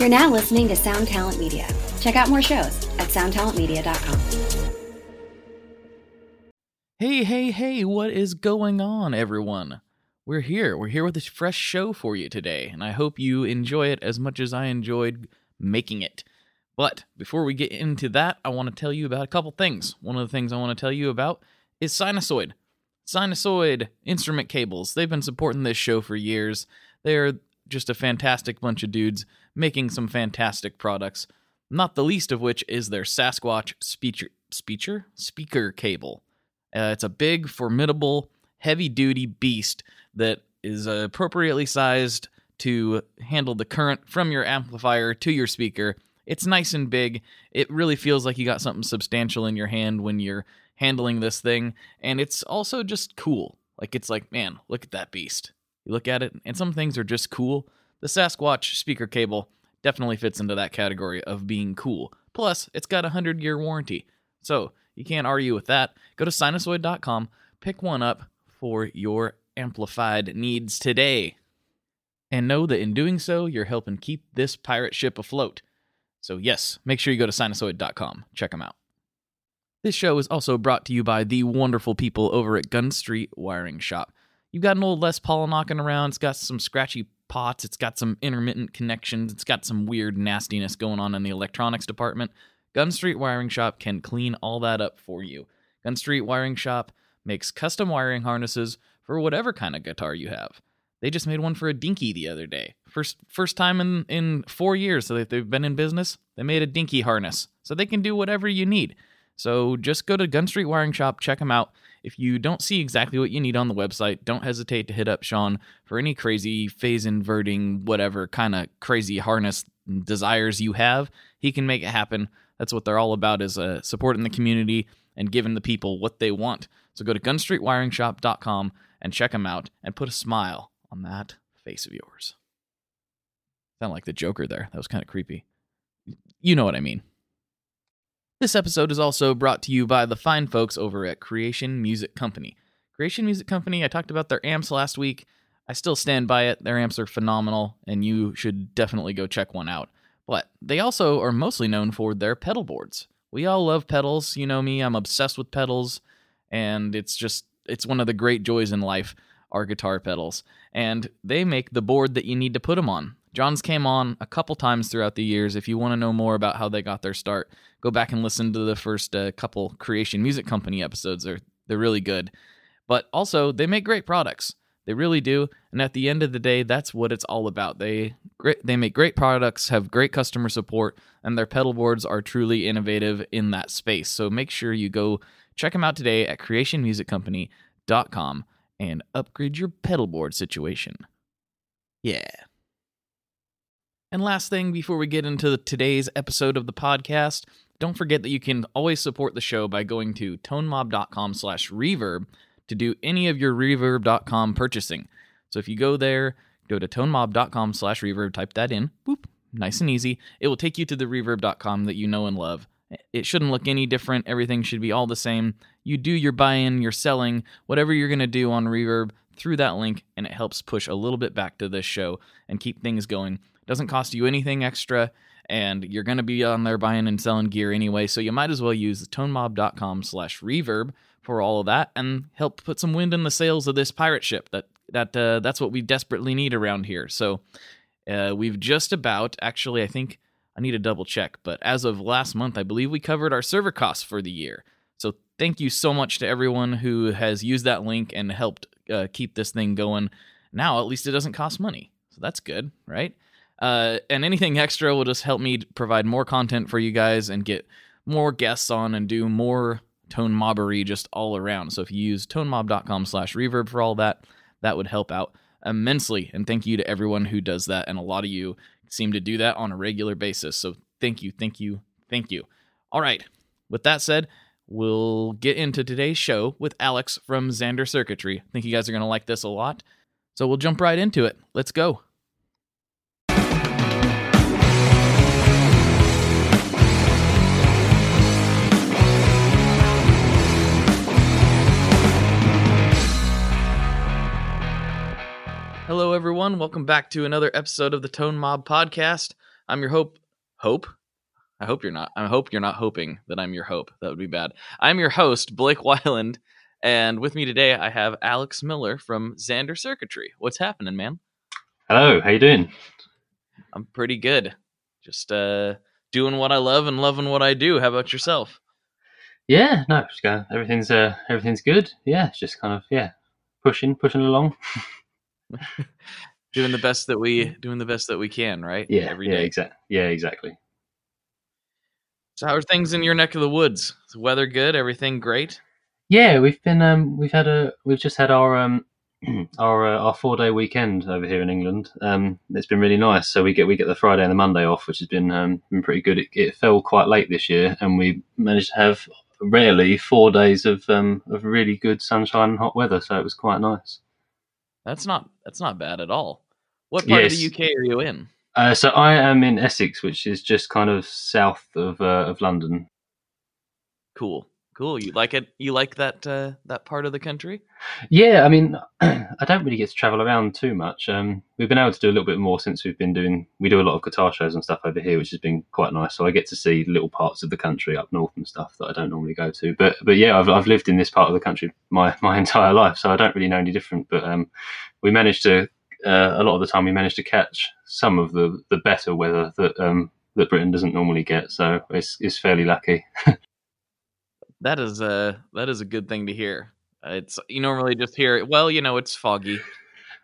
You're now listening to Sound Talent Media. Check out more shows at soundtalentmedia.com. Hey, hey, hey, what is going on, everyone? We're here. We're here with a fresh show for you today, and I hope you enjoy it as much as I enjoyed making it. But before we get into that, I want to tell you about a couple things. One of the things I want to tell you about is Sinasoid. Sinasoid instrument cables. They've been supporting this show for years. They're just a fantastic bunch of dudes making some fantastic products. Not the least of which is their Sasquatch speaker speaker speaker cable. Uh, it's a big, formidable, heavy-duty beast that is appropriately sized to handle the current from your amplifier to your speaker. It's nice and big. It really feels like you got something substantial in your hand when you're handling this thing, and it's also just cool. Like it's like, man, look at that beast. You look at it, and some things are just cool. The Sasquatch speaker cable definitely fits into that category of being cool. Plus, it's got a 100 year warranty. So, you can't argue with that. Go to sinasoid.com, pick one up for your amplified needs today. And know that in doing so, you're helping keep this pirate ship afloat. So, yes, make sure you go to sinasoid.com. Check them out. This show is also brought to you by the wonderful people over at Gunstreet Wiring Shop. You've got an old Les Paul knocking around, it's got some scratchy pots, it's got some intermittent connections, it's got some weird nastiness going on in the electronics department. Gunstreet Wiring Shop can clean all that up for you. Gunstreet Wiring Shop makes custom wiring harnesses for whatever kind of guitar you have. They just made one for a dinky the other day. First first time in in 4 years that they've been in business, they made a dinky harness. So they can do whatever you need. So just go to Gunstreet Wiring Shop, check them out. If you don't see exactly what you need on the website, don't hesitate to hit up Sean for any crazy phase inverting, whatever kind of crazy harness desires you have. He can make it happen. That's what they're all about is uh, supporting the community and giving the people what they want. So go to gunstreetwiringshop.com and check them out and put a smile on that face of yours. Sound like the Joker there. That was kind of creepy. You know what I mean. This episode is also brought to you by the fine folks over at Creation Music Company. Creation Music Company, I talked about their amps last week. I still stand by it. Their amps are phenomenal, and you should definitely go check one out. But they also are mostly known for their pedal boards. We all love pedals. You know me, I'm obsessed with pedals, and it's just, it's one of the great joys in life are guitar pedals. And they make the board that you need to put them on. John's came on a couple times throughout the years. If you want to know more about how they got their start, go back and listen to the first uh, couple Creation Music Company episodes. They're they're really good. But also, they make great products. They really do. And at the end of the day, that's what it's all about. They they make great products, have great customer support, and their pedal boards are truly innovative in that space. So make sure you go check them out today at creationmusiccompany.com and upgrade your pedal board situation. Yeah. And last thing before we get into today's episode of the podcast, don't forget that you can always support the show by going to tonemob.com slash reverb to do any of your reverb.com purchasing. So if you go there, go to tonemob.com slash reverb, type that in, boop, nice and easy. It will take you to the reverb.com that you know and love. It shouldn't look any different. Everything should be all the same. You do your buy in, your selling, whatever you're going to do on Reverb through that link, and it helps push a little bit back to this show and keep things going doesn't cost you anything extra, and you're going to be on there buying and selling gear anyway, so you might as well use tonemob.com slash reverb for all of that and help put some wind in the sails of this pirate ship. That that uh, that's what we desperately need around here. So uh, we've just about actually, I think I need to double check, but as of last month, I believe we covered our server costs for the year. So thank you so much to everyone who has used that link and helped uh, keep this thing going. Now at least it doesn't cost money, so that's good, right? Uh, and anything extra will just help me provide more content for you guys and get more guests on and do more tone mobbery just all around. So if you use tonemob.com slash reverb for all that, that would help out immensely. And thank you to everyone who does that. And a lot of you seem to do that on a regular basis. So thank you, thank you, thank you. All right. With that said, we'll get into today's show with Alex from Zander Circuitry. I think you guys are going to like this a lot. So we'll jump right into it. Let's go. Hello, everyone. Welcome back to another episode of the Tone Mob Podcast. I'm your hope. Hope. I hope you're not. I hope you're not hoping that I'm your hope. That would be bad. I'm your host, Blake Wyland, and with me today I have Alex Millar from Zander Circuitry. What's happening, man? Hello, how you doing? I'm pretty good. Just uh doing what I love and loving what I do. How about yourself? Yeah, no. Everything's uh, everything's good. Yeah, it's just kind of yeah, pushing, pushing along. doing the best that we doing the best that we can, right? Yeah, every yeah, exactly. Yeah, exactly. So, how are things in your neck of the woods? Is the weather good? Everything great? Yeah, we've been um, we've had a we've just had our um, our uh, our four day weekend over here in England. Um, it's been really nice. So we get we get the Friday and the Monday off, which has been um, been pretty good. It, it fell quite late this year, and we managed to have rarely four days of um, of really good sunshine and hot weather. So it was quite nice. That's not that's not bad at all. What part yes. of the UK are you in? Uh, so I am in Essex, which is just kind of south of uh, of London. Cool. Cool. You like it? You like that uh, that part of the country? Yeah, I mean, I don't really get to travel around too much. Um, we've been able to do a little bit more since we've been doing. We do a lot of guitar shows and stuff over here, which has been quite nice. So I get to see little parts of the country up north and stuff that I don't normally go to. But but yeah, I've I've lived in this part of the country my my entire life, so I don't really know any different. But um, we managed to uh, a lot of the time we managed to catch some of the the better weather that um that Britain doesn't normally get. So it's it's fairly lucky. That is a that is a good thing to hear. It's you normally just hear well, you know, it's foggy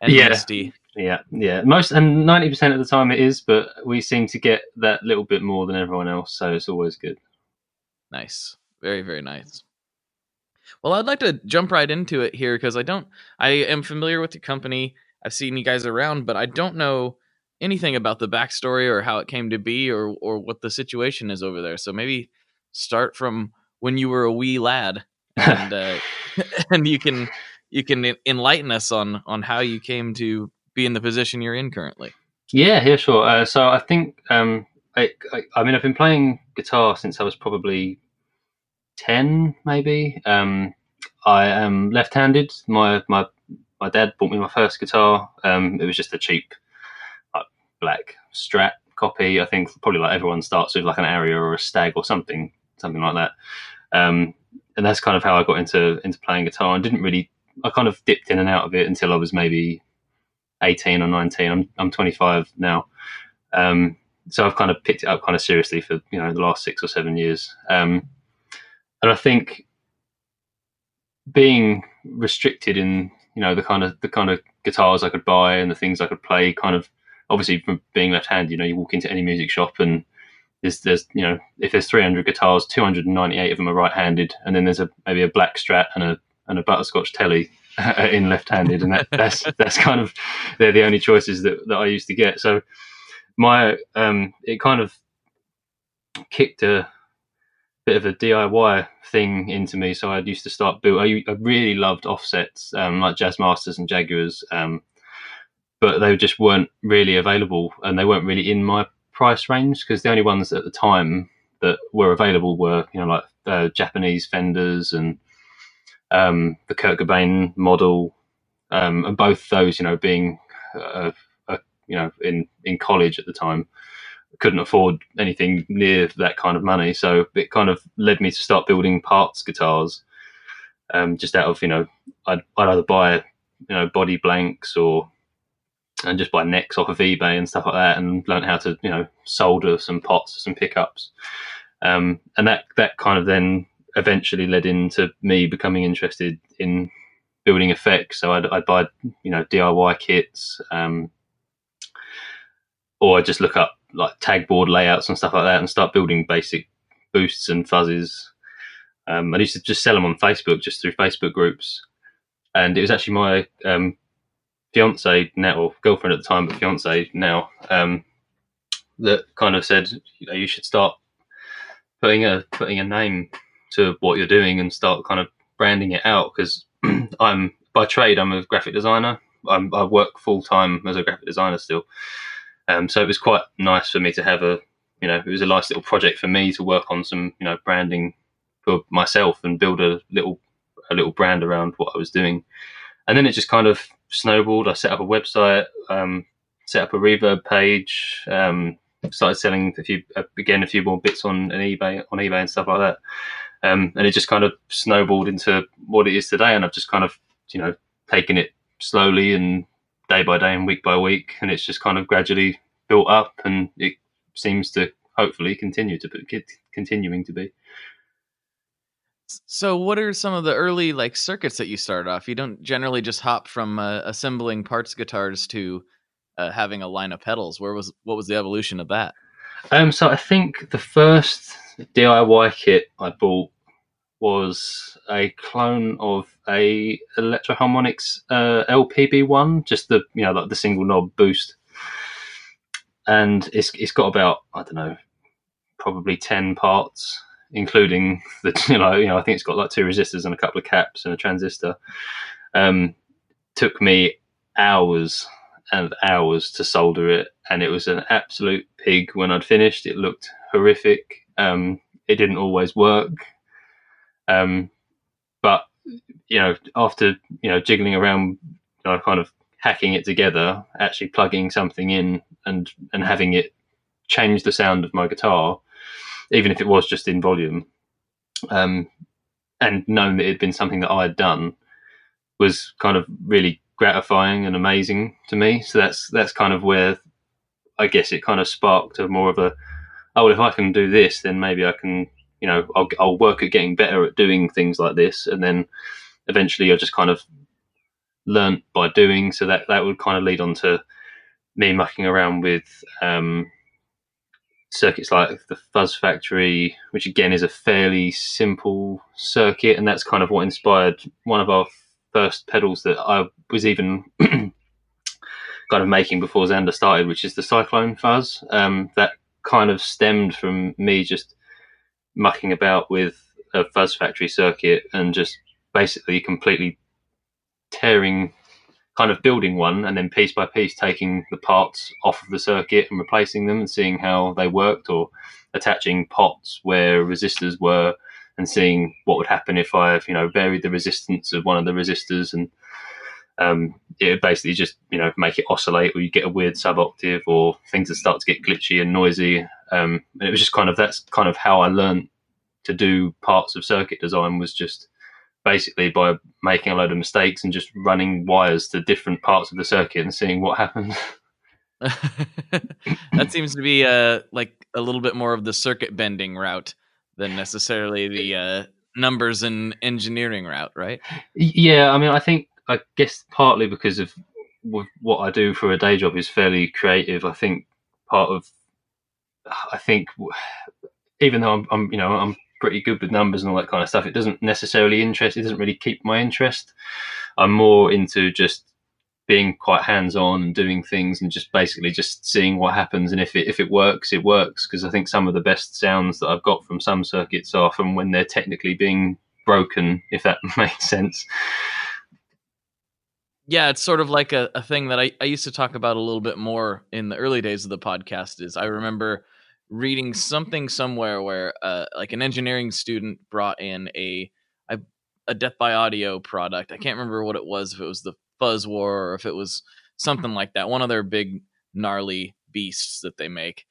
and yeah. misty. Yeah, yeah. Most and ninety percent of the time it is, but we seem to get that little bit more than everyone else, so it's always good. Nice, very very nice. Well, I'd like to jump right into it here because I don't. I am familiar with the company. I've seen you guys around, but I don't know anything about the backstory or how it came to be or or what the situation is over there. So maybe start from when you were a wee lad, and uh, and you can you can enlighten us on on how you came to be in the position you're in currently. Yeah, yeah, sure. Uh, so I think um, I, I, I, mean I've been playing guitar since I was probably ten, maybe. Um, I am left-handed. My my my dad bought me my first guitar. Um, it was just a cheap like, black Strat copy. I think probably like everyone starts with like an Aria or a Stag or something something like that. Um, and that's kind of how I got into into playing guitar I didn't really. I kind of dipped in and out of it until I was maybe eighteen or nineteen. I'm I'm 25 now, um, so I've kind of picked it up kind of seriously for you know the last six or seven years. Um, and I think being restricted in you know the kind of the kind of guitars I could buy and the things I could play, kind of obviously from being left-handed, you know, you walk into any music shop and there's there's you know if there's 300 guitars 298 of them are right-handed and then there's a maybe a black strat and a and a butterscotch telly in left-handed and that, that's that's kind of they're the only choices that, that I used to get. So my um it kind of kicked a bit of a DIY thing into me so I used to start build I, I really loved offsets um, like Jazzmasters and Jaguars um, but they just weren't really available and they weren't really in my price range because the only ones at the time that were available were you know like uh, Japanese Fenders and um, the Kurt Cobain model, um, and both those you know being uh, uh, you know in in college at the time couldn't afford anything near that kind of money, so it kind of led me to start building parts guitars. Um, just out of you know, I'd, I'd either buy you know body blanks or and just buy necks off of eBay and stuff like that, and learn how to you know solder some pots, some pickups, um, and that that kind of then eventually led into me becoming interested in building effects. So I'd, I'd buy you know DIY kits, um, or I'd just look up like tag board layouts and stuff like that, and start building basic boosts and fuzzes. Um, I used to just sell them on Facebook, just through Facebook groups, and it was actually my um, fiance now, or girlfriend at the time, but fiance now, um, that kind of said, you know, you should start putting a putting a name to what you're doing and start kind of branding it out because I'm by trade I'm a graphic designer. I'm, i work full time as a graphic designer still, um, so it was quite nice for me to have a you know it was a nice little project for me to work on some you know branding for myself and build a little a little brand around what I was doing, and then it just kind of snowballed. I set up a website, um, set up a reverb page, um, started selling a few uh, again a few more bits on an eBay on eBay and stuff like that. Um, and it just kind of snowballed into what it is today. And I've just kind of you know taken it slowly and day by day and week by week, and it's just kind of gradually built up, and it seems to hopefully continue to be continuing to be. So, what are some of the early like circuits that you started off? You don't generally just hop from uh, assembling parts guitars to uh, having a line of pedals. Where was what was the evolution of that? Um, so I think the first DIY kit I bought was a clone of a Electro-Harmonix uh, LPB one, just the you know like the single knob boost, and it's it's got about I don't know, probably ten parts including the you know you know I think it's got like two resistors and a couple of caps and a transistor. Um, took me hours and hours to solder it, and it was an absolute pig when I'd finished. It looked horrific. Um, it didn't always work, um, but you know after you know jiggling around, you know, kind of hacking it together, actually plugging something in and and having it change the sound of my guitar even if it was just in volume, um, and knowing that it had been something that I had done was kind of really gratifying and amazing to me. So that's that's kind of where I guess it kind of sparked a more of a oh well, if I can do this, then maybe I can you know I'll, I'll work at getting better at doing things like this, and then eventually I just kind of learnt by doing. So that that would kind of lead on to me mucking around with um, circuits like the Fuzz Factory, which again is a fairly simple circuit, and that's kind of what inspired one of our first pedals that I was even kind of making before Zander started, which is the Cyclone Fuzz. Um, that kind of stemmed from me just mucking about with a Fuzz Factory circuit and just basically completely tearing kind of building one and then piece by piece taking the parts off of the circuit and replacing them and seeing how they worked or attaching pots where resistors were and seeing what would happen if I, you know, varied the resistance of one of the resistors and um, it would basically just, you know, make it oscillate or you get a weird sub octave or things that start to get glitchy and noisy. Um, and it was just kind of, that's kind of how I learned to do parts of circuit design was just basically by making a load of mistakes and just running wires to different parts of the circuit and seeing what happens. that seems to be uh, like a little bit more of the circuit bending route than necessarily the uh, numbers and engineering route, right? Yeah, I mean, I think I guess partly because of what I do for a day job is fairly creative. I think part of I think even though I'm, I'm you know I'm pretty good with numbers and all that kind of stuff. It doesn't necessarily interest. It doesn't really keep my interest. I'm more into just being quite hands on and doing things and just basically just seeing what happens. And if it if it works, it works. Because I think some of the best sounds that I've got from some circuits are from when they're technically being broken. If that makes sense. Yeah, it's sort of like a, a thing that I, I used to talk about a little bit more in the early days of the podcast. Is I remember reading something somewhere where uh, like an engineering student brought in a, a a death by audio product. I can't remember what it was. If it was the Fuzz War or if it was something like that. One of their big gnarly beasts that they make,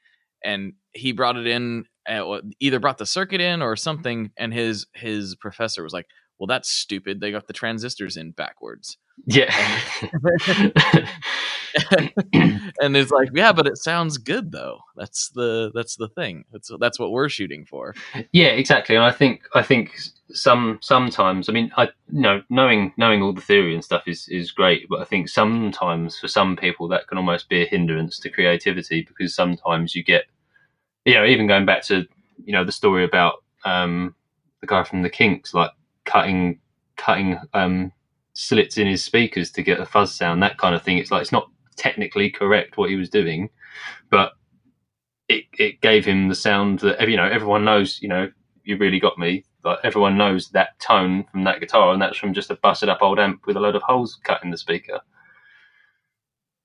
and he brought it in. Uh, either brought the circuit in or something, and his his professor was like, "Well, that's stupid. They got the transistors in backwards." Yeah. and it's like, yeah, but it sounds good though. That's the that's the thing. That's that's what we're shooting for. Yeah, exactly. And I think I think some sometimes I mean I you know knowing knowing all the theory and stuff is is great, but I think sometimes for some people that can almost be a hindrance to creativity because sometimes you get you know even going back to you know the story about um the guy from the Kinks like cutting cutting um slits in his speakers to get a fuzz sound, that kind of thing. It's like it's not technically correct what he was doing, but it it gave him the sound that you know everyone knows. You know, you really got me. Like everyone knows that tone from that guitar, and that's from just a busted up old amp with a load of holes cut in the speaker.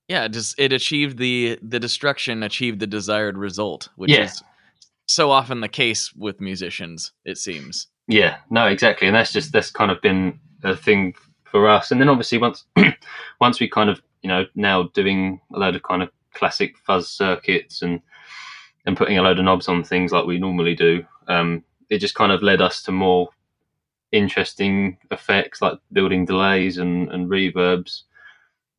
Yeah, just it achieved the the destruction achieved the desired result, which yeah. is so often the case with musicians. It seems. Yeah, no, exactly, and that's just that's kind of been a thing for us. And then obviously once once we kind of you know now doing a load of kind of classic fuzz circuits and and putting a load of knobs on things like we normally do, um, it just kind of led us to more interesting effects like building delays and, and reverbs.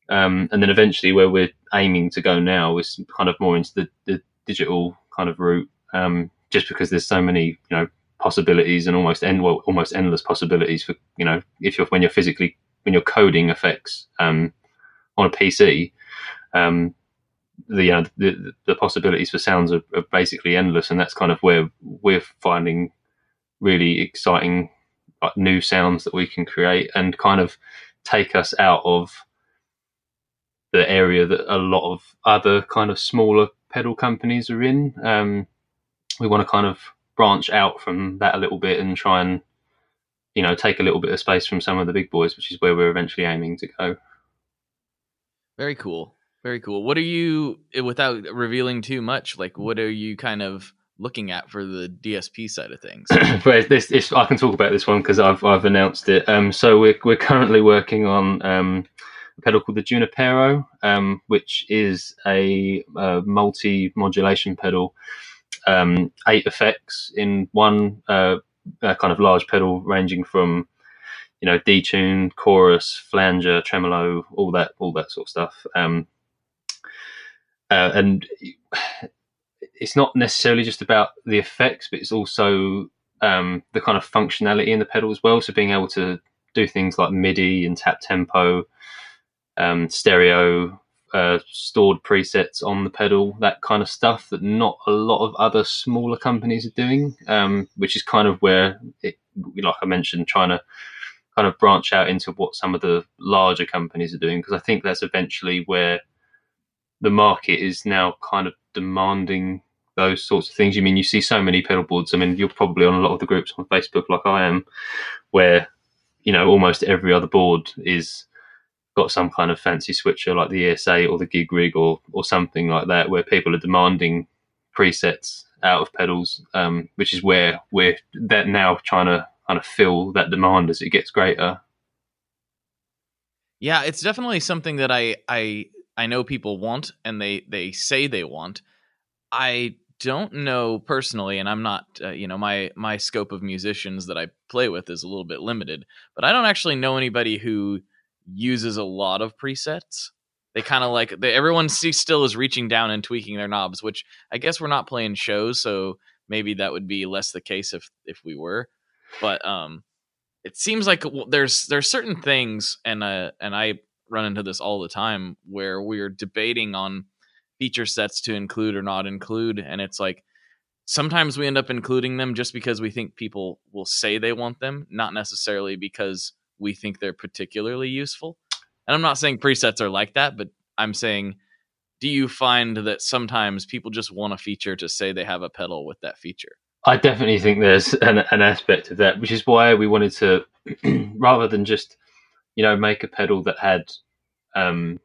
Um, and then eventually, where we're aiming to go now is kind of more into the, the digital kind of route, um, just because there's so many, you know, possibilities and almost end well, almost endless possibilities for you know if you're when you're physically when you're coding effects um, on a PC. Um, the, you know, the the possibilities for sounds are, are basically endless, and that's kind of where we're finding really exciting like new sounds that we can create and kind of take us out of the area that a lot of other kind of smaller pedal companies are in. Um, we want to kind of branch out from that a little bit and try and you know take a little bit of space from some of the big boys, which is where we're eventually aiming to go. Very cool. Very cool. What are you without revealing too much? Like, what are you kind of looking at for the DSP side of things? well, this, this, I can talk about this one because I've I've announced it. Um, so we're we're currently working on um, a pedal called the Junipero, um, which is a, a multi modulation pedal, um, eight effects in one uh, kind of large pedal, ranging from you know detune, chorus, flanger, tremolo, all that all that sort of stuff. Um, uh, and it's not necessarily just about the effects, but it's also um, the kind of functionality in the pedal as well. So being able to do things like MIDI and tap tempo, um, stereo, uh, stored presets on the pedal, that kind of stuff that not a lot of other smaller companies are doing, um, which is kind of where, it, like I mentioned, trying to kind of branch out into what some of the larger companies are doing, because I think that's eventually where the market is now kind of demanding those sorts of things. You mean you see so many pedal boards? I mean, you're probably on a lot of the groups on Facebook, like I am, where you know almost every other board is got some kind of fancy switcher like the ES8 or the Gig Rig or or something like that, where people are demanding presets out of pedals, um, which is where we're that now trying to kind of fill that demand as it gets greater. Yeah, it's definitely something that I I I know people want and they they say they want. I don't know personally, and I'm not, uh, you know, my my scope of musicians that I play with is a little bit limited, but I don't actually know anybody who uses a lot of presets. They kind of like they, everyone see, still is reaching down and tweaking their knobs, which I guess we're not playing shows, so maybe that would be less the case if if we were. But um, it seems like there's there's certain things, and uh, and I run into this all the time where we're debating on feature sets to include or not include and it's like sometimes we end up including them just because we think people will say they want them not necessarily because we think they're particularly useful. And i'm not saying presets are like that but i'm saying do you find that sometimes people just want a feature to say they have a pedal with that feature i definitely think there's an, an aspect of that which is why we wanted to rather than just you know make a pedal that had um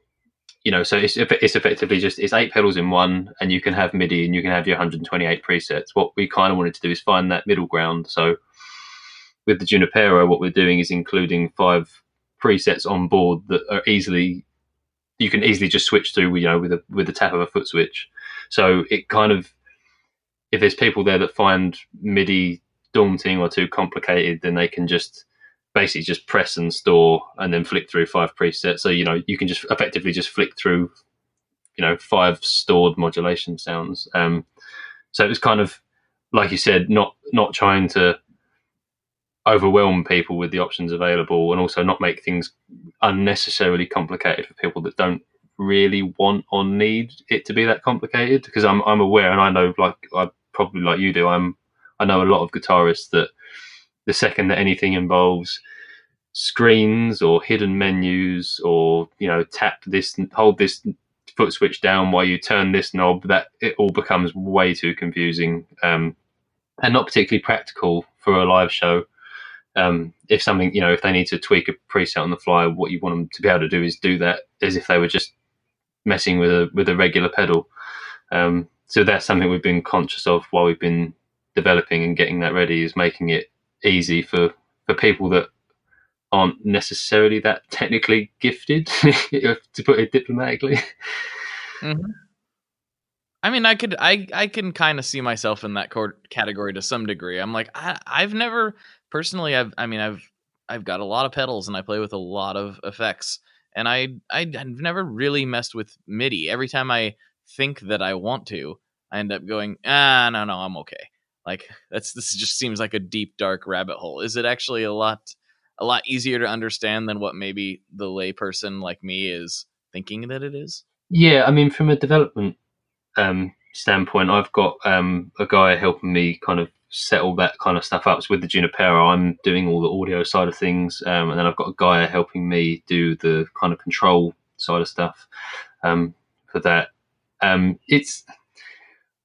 you know, so it's it's effectively just it's eight pedals in one, and you can have MIDI and you can have your 128 presets. What we kind of wanted to do is find that middle ground. So with the Junipero, what we're doing is including five presets on board that are easily you can easily just switch through, you know, with a with the tap of a foot switch. So it kind of if there's people there that find MIDI daunting or too complicated, then they can just basically just press and store and then flick through five presets. So, you know, you can just effectively just flick through, you know, five stored modulation sounds. Um, so it was kind of, like you said, not not trying to overwhelm people with the options available and also not make things unnecessarily complicated for people that don't really want or need it to be that complicated because I'm I'm aware and I know like I probably like you do I'm I know a lot of guitarists that the second that anything involves screens or hidden menus or you know tap this hold this foot switch down while you turn this knob that it all becomes way too confusing um, and not particularly practical for a live show. Um, if something you know if they need to tweak a preset on the fly what you want them to be able to do is do that as if they were just messing with a with a regular pedal. Um, so that's something we've been conscious of while we've been developing and getting that ready is making it easy for for people that aren't necessarily that technically gifted, to put it diplomatically. Mm-hmm. I mean, I could, I, I can kind of see myself in that category to some degree. I'm like, I, I've never personally, I've, I mean, I've, I've got a lot of pedals and I play with a lot of effects, and I, I, I've never really messed with MIDI. Every time I think that I want to, I end up going, ah, no, no, I'm okay. Like that's this just seems like a deep dark rabbit hole. Is it actually a lot, a lot easier to understand than what maybe the layperson like me is thinking that it is? Yeah, I mean, from a development um, standpoint, I've got um, a guy helping me kind of settle that kind of stuff up. So with the Junipero, I'm doing all the audio side of things, um, and then I've got a guy helping me do the kind of control side of stuff um, for that. Um, it's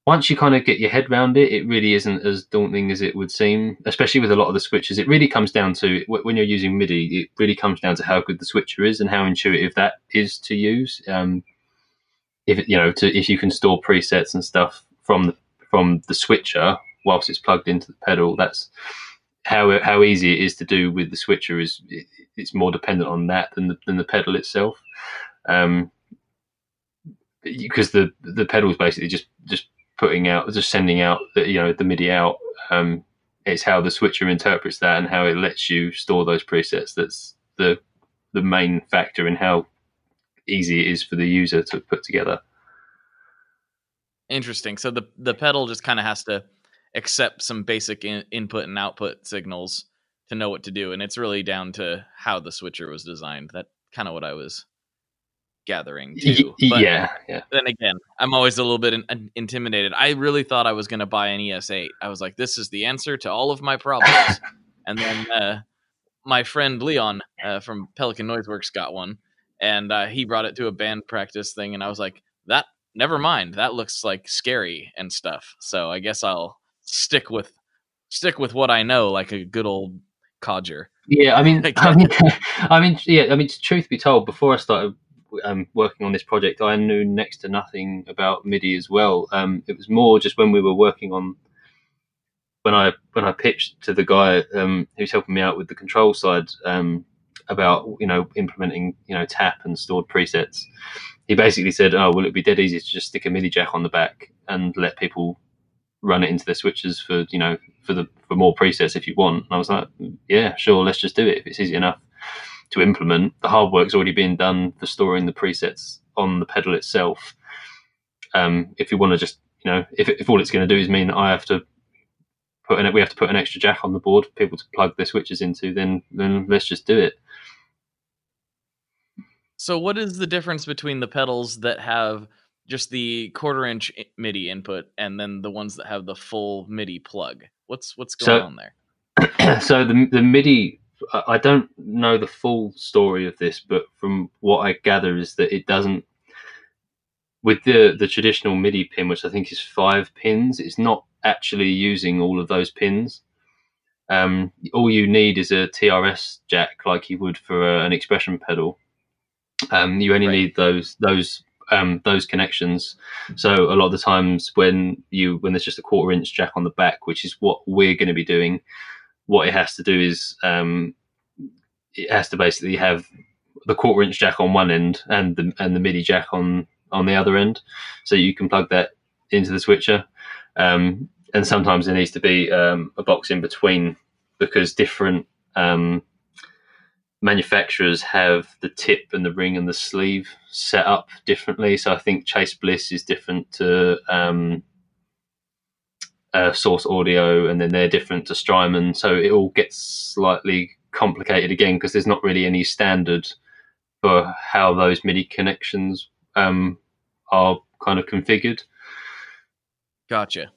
once you kind of get your head around it, it really isn't as daunting as it would seem, especially with a lot of the switches. It really comes down to when you're using MIDI, it really comes down to how good the switcher is and how intuitive that is to use. Um, if you know, to, if you can store presets and stuff from the from the switcher whilst it's plugged into the pedal, that's how how easy it is to do with the switcher. Is it, it's more dependent on that than the than the pedal itself. Um, because the the pedal is basically just just putting out just sending out the, you know the MIDI out. Um, it's how the switcher interprets that and how it lets you store those presets. That's the the main factor in how easy it is for the user to put together. Interesting. So the the pedal just kind of has to accept some basic in, input and output signals to know what to do, and it's really down to how the switcher was designed. That kind of what I was gathering too. But yeah, yeah. Then again, I'm always a little bit in, intimidated. I really thought I was going to buy an ES8. I was like, this is the answer to all of my problems. and then uh, my friend Leon uh, from Pelican Noiseworks got one, and uh, he brought it to a band practice thing, and I was like, that never mind. That looks like scary and stuff. So I guess I'll stick with stick with what I know, like a good old codger. Yeah, I mean, I mean, I mean, yeah, I mean, truth be told, before I started um, working on this project, I knew next to nothing about MIDI as well. Um, it was more just when we were working on when I when I pitched to the guy um, who's helping me out with the control side um, about you know implementing you know tap and stored presets. He basically said, "Oh, well, it'd be dead easy to just stick a MIDI jack on the back and let people run it into their switches for you know for the for more presets if you want." And I was like, "Yeah, sure, let's just do it if it's easy enough." To implement. The hard work's already been done for storing the presets on the pedal itself. Um, if you want to just, you know, if, if all it's going to do is mean I have to put in, we have to put an extra jack on the board for people to plug their switches into, then then let's just do it. So, what is the difference between the pedals that have just the quarter inch MIDI input and then the ones that have the full MIDI plug? What's what's going so, on there? so the the MIDI I don't know the full story of this, but from what I gather is that it doesn't. With the the traditional MIDI pin, which I think is five pins, it's not actually using all of those pins. Um, all you need is a TRS jack, like you would for a, an expression pedal. Um, you only right. need those those um, those connections. So a lot of the times when you when there's just a quarter inch jack on the back, which is what we're going to be doing, what it has to do is um, it has to basically have the quarter inch jack on one end and the and the MIDI jack on on the other end, so you can plug that into the switcher. Um, and sometimes there needs to be um, a box in between because different um, manufacturers have the tip and the ring and the sleeve set up differently. So I think Chase Bliss is different to um, uh, Source Audio, and then they're different to Strymon. So it all gets slightly complicated again because there's not really any standard for how those MIDI connections um, are kind of configured. Gotcha.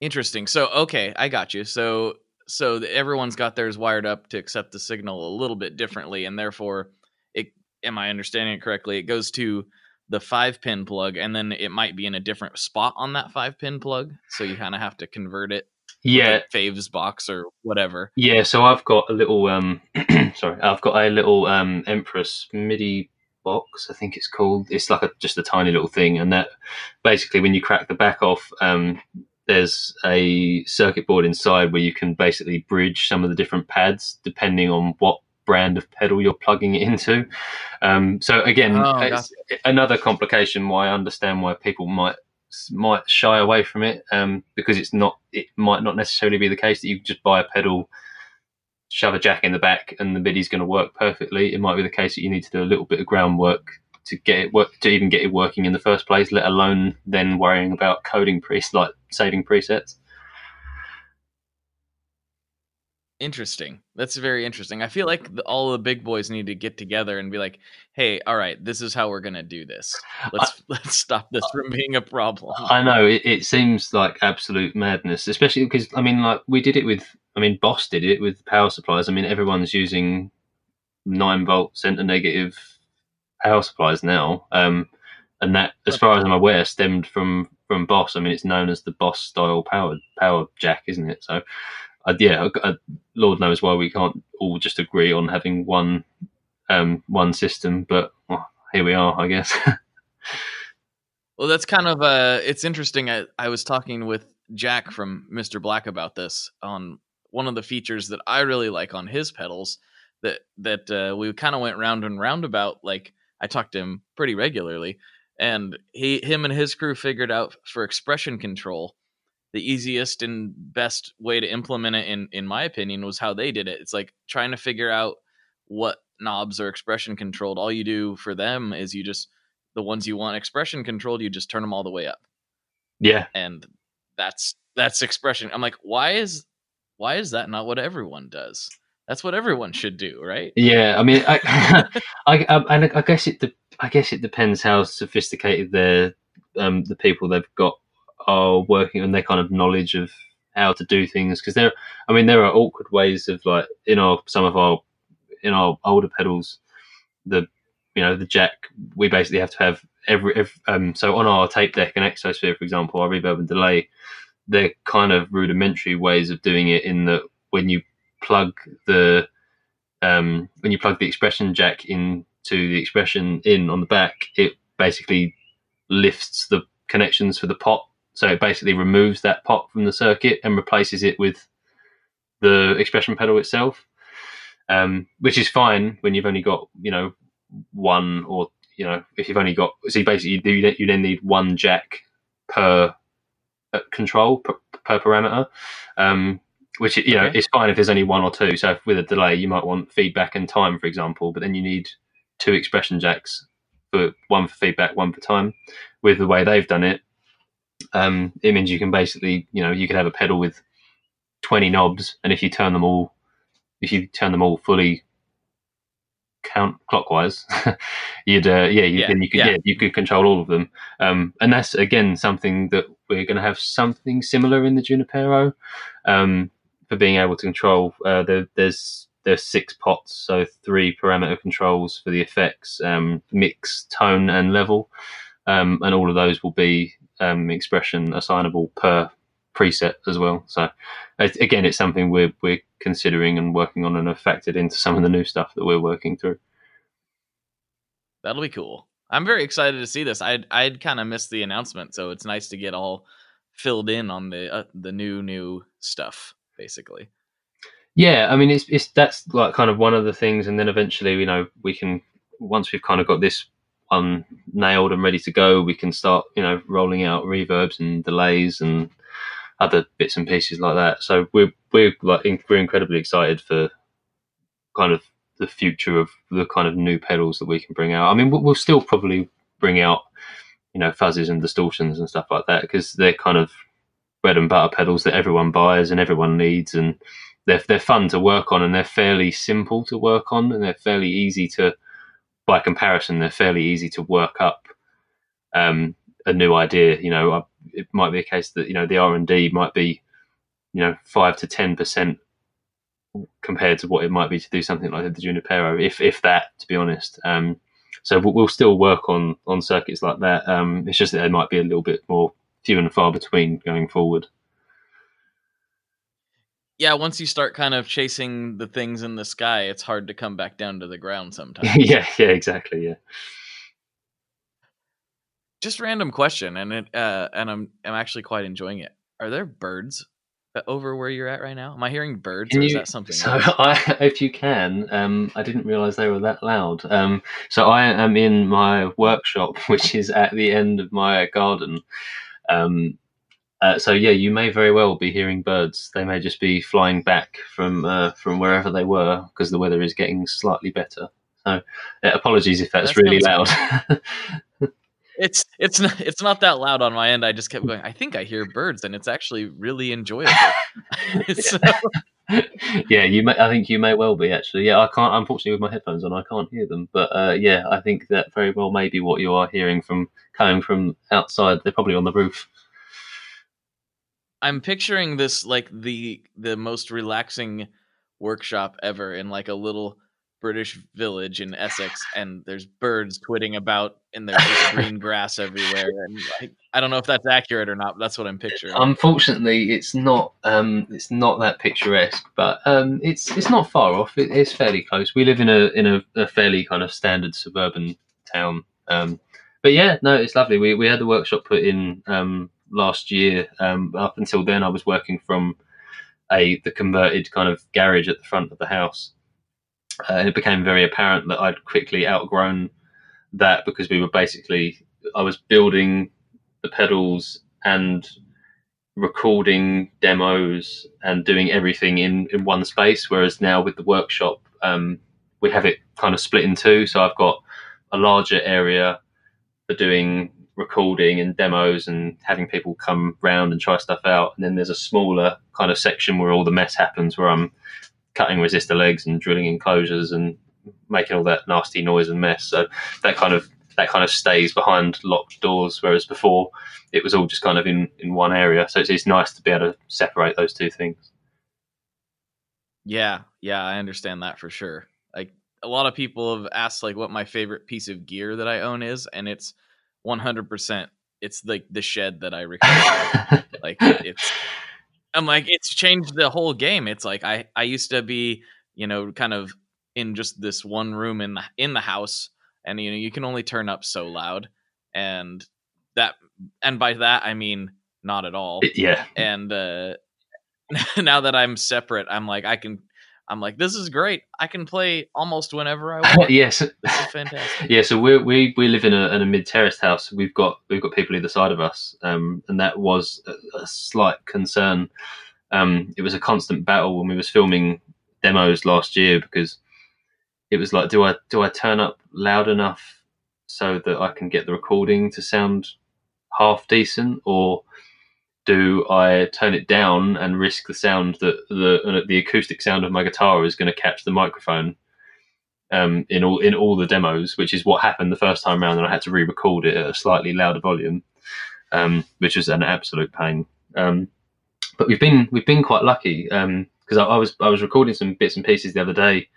Interesting. So okay, I got you. So so everyone's got theirs wired up to accept the signal a little bit differently, and therefore, it am I understanding it correctly? It goes to the five pin plug, and then it might be in a different spot on that five pin plug. So you kind of have to convert it. Yeah, Faves box or whatever. Yeah, so I've got a little um, sorry, I've got a little um Empress MIDI box. I think it's called. It's like a just a tiny little thing, and that basically when you crack the back off, um, there's a circuit board inside where you can basically bridge some of the different pads depending on what brand of pedal you're plugging it into. Um, so again, Oh, it's another complication why I understand why people might might shy away from it um, because it's not it might not necessarily be the case that you just buy a pedal shove a jack in the back and the midi's going to work perfectly it might be the case that you need to do a little bit of groundwork to get it work to even get it working in the first place let alone then worrying about coding pre like saving presets Interesting. That's very interesting. I feel like the, all the big boys need to get together and be like, "Hey, all right, this is how we're gonna do this. Let's let's stop this from being a problem." I know it, it seems like absolute madness, especially because I mean, like we did it with, I mean, Boss did it with power supplies. I mean, everyone's using nine volt center negative power supplies now, um, and that, as far as I'm aware, stemmed from from Boss. I mean, it's known as the Boss style power power jack, isn't it? So, uh, yeah, uh, Lord knows why we can't all just agree on having one um, one system, but well, here we are, I guess. Well, that's kind of uh it's interesting. I, I was talking with Jack from Mr. Black about this on one of the features that I really like on his pedals that that uh, we kind of went round and round about. Like I talked to him pretty regularly, and he him and his crew figured out for expression control the easiest and best way to implement it in in my opinion was how they did it. It's like trying to figure out what knobs are expression controlled. All you do for them is you just the ones you want expression controlled, you just turn them all the way up. yeah, And that's that's expression. I'm like, why is why is that not what everyone does? That's what everyone should do, right? Yeah, I mean, I, I, I, and I guess it, de- I guess it depends how sophisticated the um, the people they've got are working on their kind of knowledge of how to do things. Because there, I mean, there are awkward ways of like in our some of our in our older pedals, the you know the jack we basically have to have every, every um so on our tape deck and exosphere for example our reverb and delay they're kind of rudimentary ways of doing it in that when you plug the um, when you plug the expression jack into the expression in on the back, it basically lifts the connections for the pot. So it basically removes that pot from the circuit and replaces it with the expression pedal itself, um, which is fine when you've only got you know one or you know if you've only got so basically you, you then need one jack per uh, control per, per parameter. Um, which you know Okay. it's fine if there's only one or two. So if with a delay, you might want feedback and time, for example, but then you need two expression jacks for one for feedback, one for time. With the way they've done it, um, it means you can basically, you know, you could have a pedal with 20 knobs, and if you turn them all, if you turn them all fully count clockwise, you'd, uh, yeah, you, Yeah, then you could, yeah. yeah. you could control all of them. Um, and that's again something that we're going to have something similar in the Junipero um, for being able to control. Uh, there, there's there's six pots, so three parameter controls for the effects, um, mix, tone, and level, um, and all of those will be um, expression assignable per preset as well. So it, again, it's something we're we're considering and working on, and have factored into some of the new stuff that we're working through. That'll be cool. I'm very excited to see this. I'd I'd kind of missed the announcement, so it's nice to get all filled in on the uh, the new new stuff, basically. Yeah, I mean, it's it's that's like kind of one of the things, and then eventually, you know, we can once we've kind of got this one nailed and ready to go, we can start, you know, rolling out reverbs and delays and other bits and pieces like that. So we're we're like we're incredibly excited for kind of the future of the kind of new pedals that we can bring out. I mean, we'll, we'll still probably bring out, you know, fuzzes and distortions and stuff like that because they're kind of bread and butter pedals that everyone buys and everyone needs and they're they're fun to work on and they're fairly simple to work on and they're fairly easy to by comparison they're fairly easy to work up um, a new idea you know I- it might be a case that you know the r&d might be you know 5 to 10% compared to what it might be to do something like the junipero if if that to be honest. Um, so we'll, we'll still work on on circuits like that. Um, it's just that they might be a little bit more few and far between going forward Yeah, once you start kind of chasing the things in the sky, it's hard to come back down to the ground sometimes. yeah yeah exactly yeah Just random question, and it uh, and I'm I'm actually quite enjoying it. Are there birds uh, over where you're at right now? Am I hearing birds, Can or is you- that something? So. I, if you can, um, I didn't realise they were that loud. Um, so, I am in my workshop, which is at the end of my garden. Um, uh, so, yeah, you may very well be hearing birds. They may just be flying back from uh, from wherever they were because the weather is getting slightly better. So, uh, apologies if that's That really loud. It's it's not it's not that loud on my end. I just kept going. I think I hear birds, and it's actually really enjoyable. so, yeah, you may. I think you may well be actually. Yeah, I can't. Unfortunately, with my headphones on, I can't hear them. But uh, yeah, I think that very well may be what you are hearing from coming from outside. They're probably on the roof. I'm picturing this like the the most relaxing workshop ever in like a little British village in Essex, and there's birds twitting about, and there's green grass everywhere. And I, I don't know if that's accurate or not, but that's what I'm picturing. Unfortunately, it's not. Um, it's not that picturesque, but um, it's it's not far off. It, it's fairly close. We live in a in a, a fairly kind of standard suburban town. Um, but yeah, no, it's lovely. We we had the workshop put in um, last year. Um, up until then, I was working from a the converted kind of garage at the front of the house. Uh, and it became very apparent that I'd quickly outgrown that because we were basically I was building the pedals and recording demos and doing everything in, in one space. Whereas now with the workshop, um, we have it kind of split in two. So I've got a larger area for doing recording and demos and having people come round and try stuff out. And then there's a smaller kind of section where all the mess happens, where I'm cutting resistor legs and drilling enclosures and making all that nasty noise and mess. So that kind of that kind of stays behind locked doors, whereas before it was all just kind of in, in one area. So it's, it's nice to be able to separate those two things. Yeah, yeah, I understand that for sure. Like a lot of people have asked like what my favorite piece of gear that I own is, and it's 100% it's like the shed that I record. like it's I'm like it's changed the whole game. It's like I I used to be, you know, kind of in just this one room in the in the house and you know, you can only turn up so loud and that and by that I mean not at all yeah. and uh now that i'm separate i'm like i can i'm like this is great i can play almost whenever i want yes. fantastic Yeah, so we we we live in a, in a mid terraced house. We've got we've got people either side of us, um, and that was a, a slight concern. Um, it was a constant battle when we was filming demos last year because it was like, do I do I turn up loud enough so that I can get the recording to sound half decent, or do I turn it down and risk the sound that the the acoustic sound of my guitar is going to catch the microphone? um, in all in all the demos, which is what happened the first time around, and I had to re-record it at a slightly louder volume, um, which was an absolute pain. Um, but we've been we've been quite lucky because I, I was I was recording some bits and pieces the other day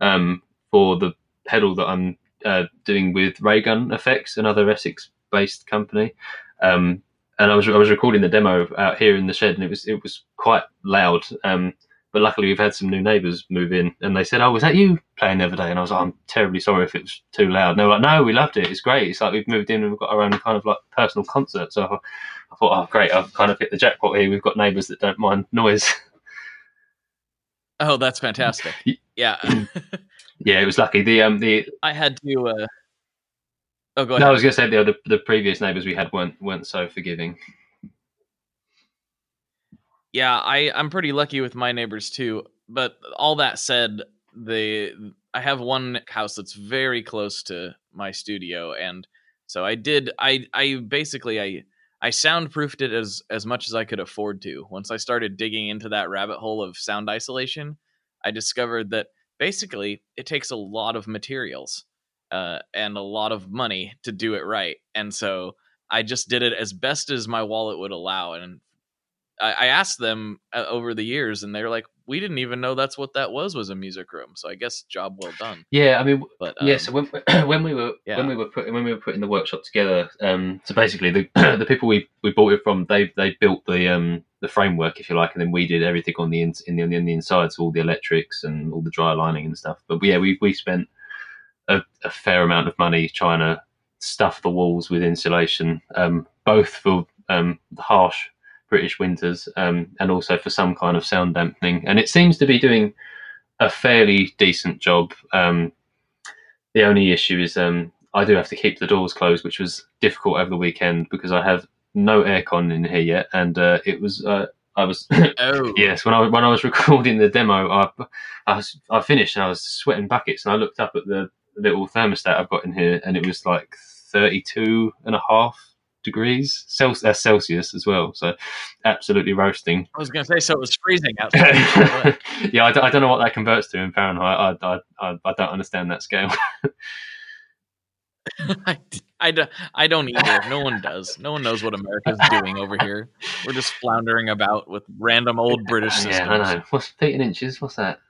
um, for the pedal that I'm uh, doing with Raygun Effects, another Essex-based company. Um, and I was I was recording the demo out here in the shed, and it was it was quite loud. Um, but luckily, we've had some new neighbours move in, and they said, "Oh, was that you playing the other day?" And I was like, "I'm terribly sorry if it was too loud." And they were like, "No, we loved it. It's great. It's like we've moved in and we've got our own kind of like personal concert." So I, thought, "Oh, great! I've kind of hit the jackpot here. We've got neighbours that don't mind noise." oh that's fantastic yeah yeah, it was lucky. The um the i had to uh oh go ahead. no, I was going to say the other the previous neighbours we had weren't weren't so forgiving. yeah i i'm pretty lucky with my neighbors too but all that said the i have one house that's very close to my studio and so i did i i basically i i soundproofed it as as much as i could afford to once i started digging into that rabbit hole of sound isolation i discovered that basically it takes a lot of materials uh, and a lot of money to do it right and so i just did it as best as my wallet would allow and I, I asked them uh, over the years, and they were like, "We didn't even know that's what that was was a music room." So I guess job well done. Yeah, I mean, But um, yeah, so when when we were yeah. when we were putting when we were putting the workshop together, um, so basically the the people we, we bought it from, they they built the um the framework if you like, and then we did everything on the in, in the in the inside, so all the electrics and all the dry lining and stuff. But yeah, we we spent a, a fair amount of money trying to stuff the walls with insulation, um, both for um the harsh British winters, um, and also for some kind of sound dampening. And it seems to be doing a fairly decent job. Um, the only issue is um, I do have to keep the doors closed, which was difficult over the weekend because I have no aircon in here yet, and uh, it was. Uh, I was Oh, yes when I when I was recording the demo, I I, was, I finished and I was sweating buckets, and I looked up at the little thermostat I've got in here, and it was like 32 and a half degrees Celsius, uh, Celsius as well. So absolutely roasting. I was gonna say so. It was freezing outside. yeah, I, d- I don't know what that converts to in Fahrenheit. I, I, I, I don't understand that scale. I, I, I don't either. No one does. No one knows what America's doing over here. We're just floundering about with random old British systems. yeah, I know. What's feet in inches? What's that?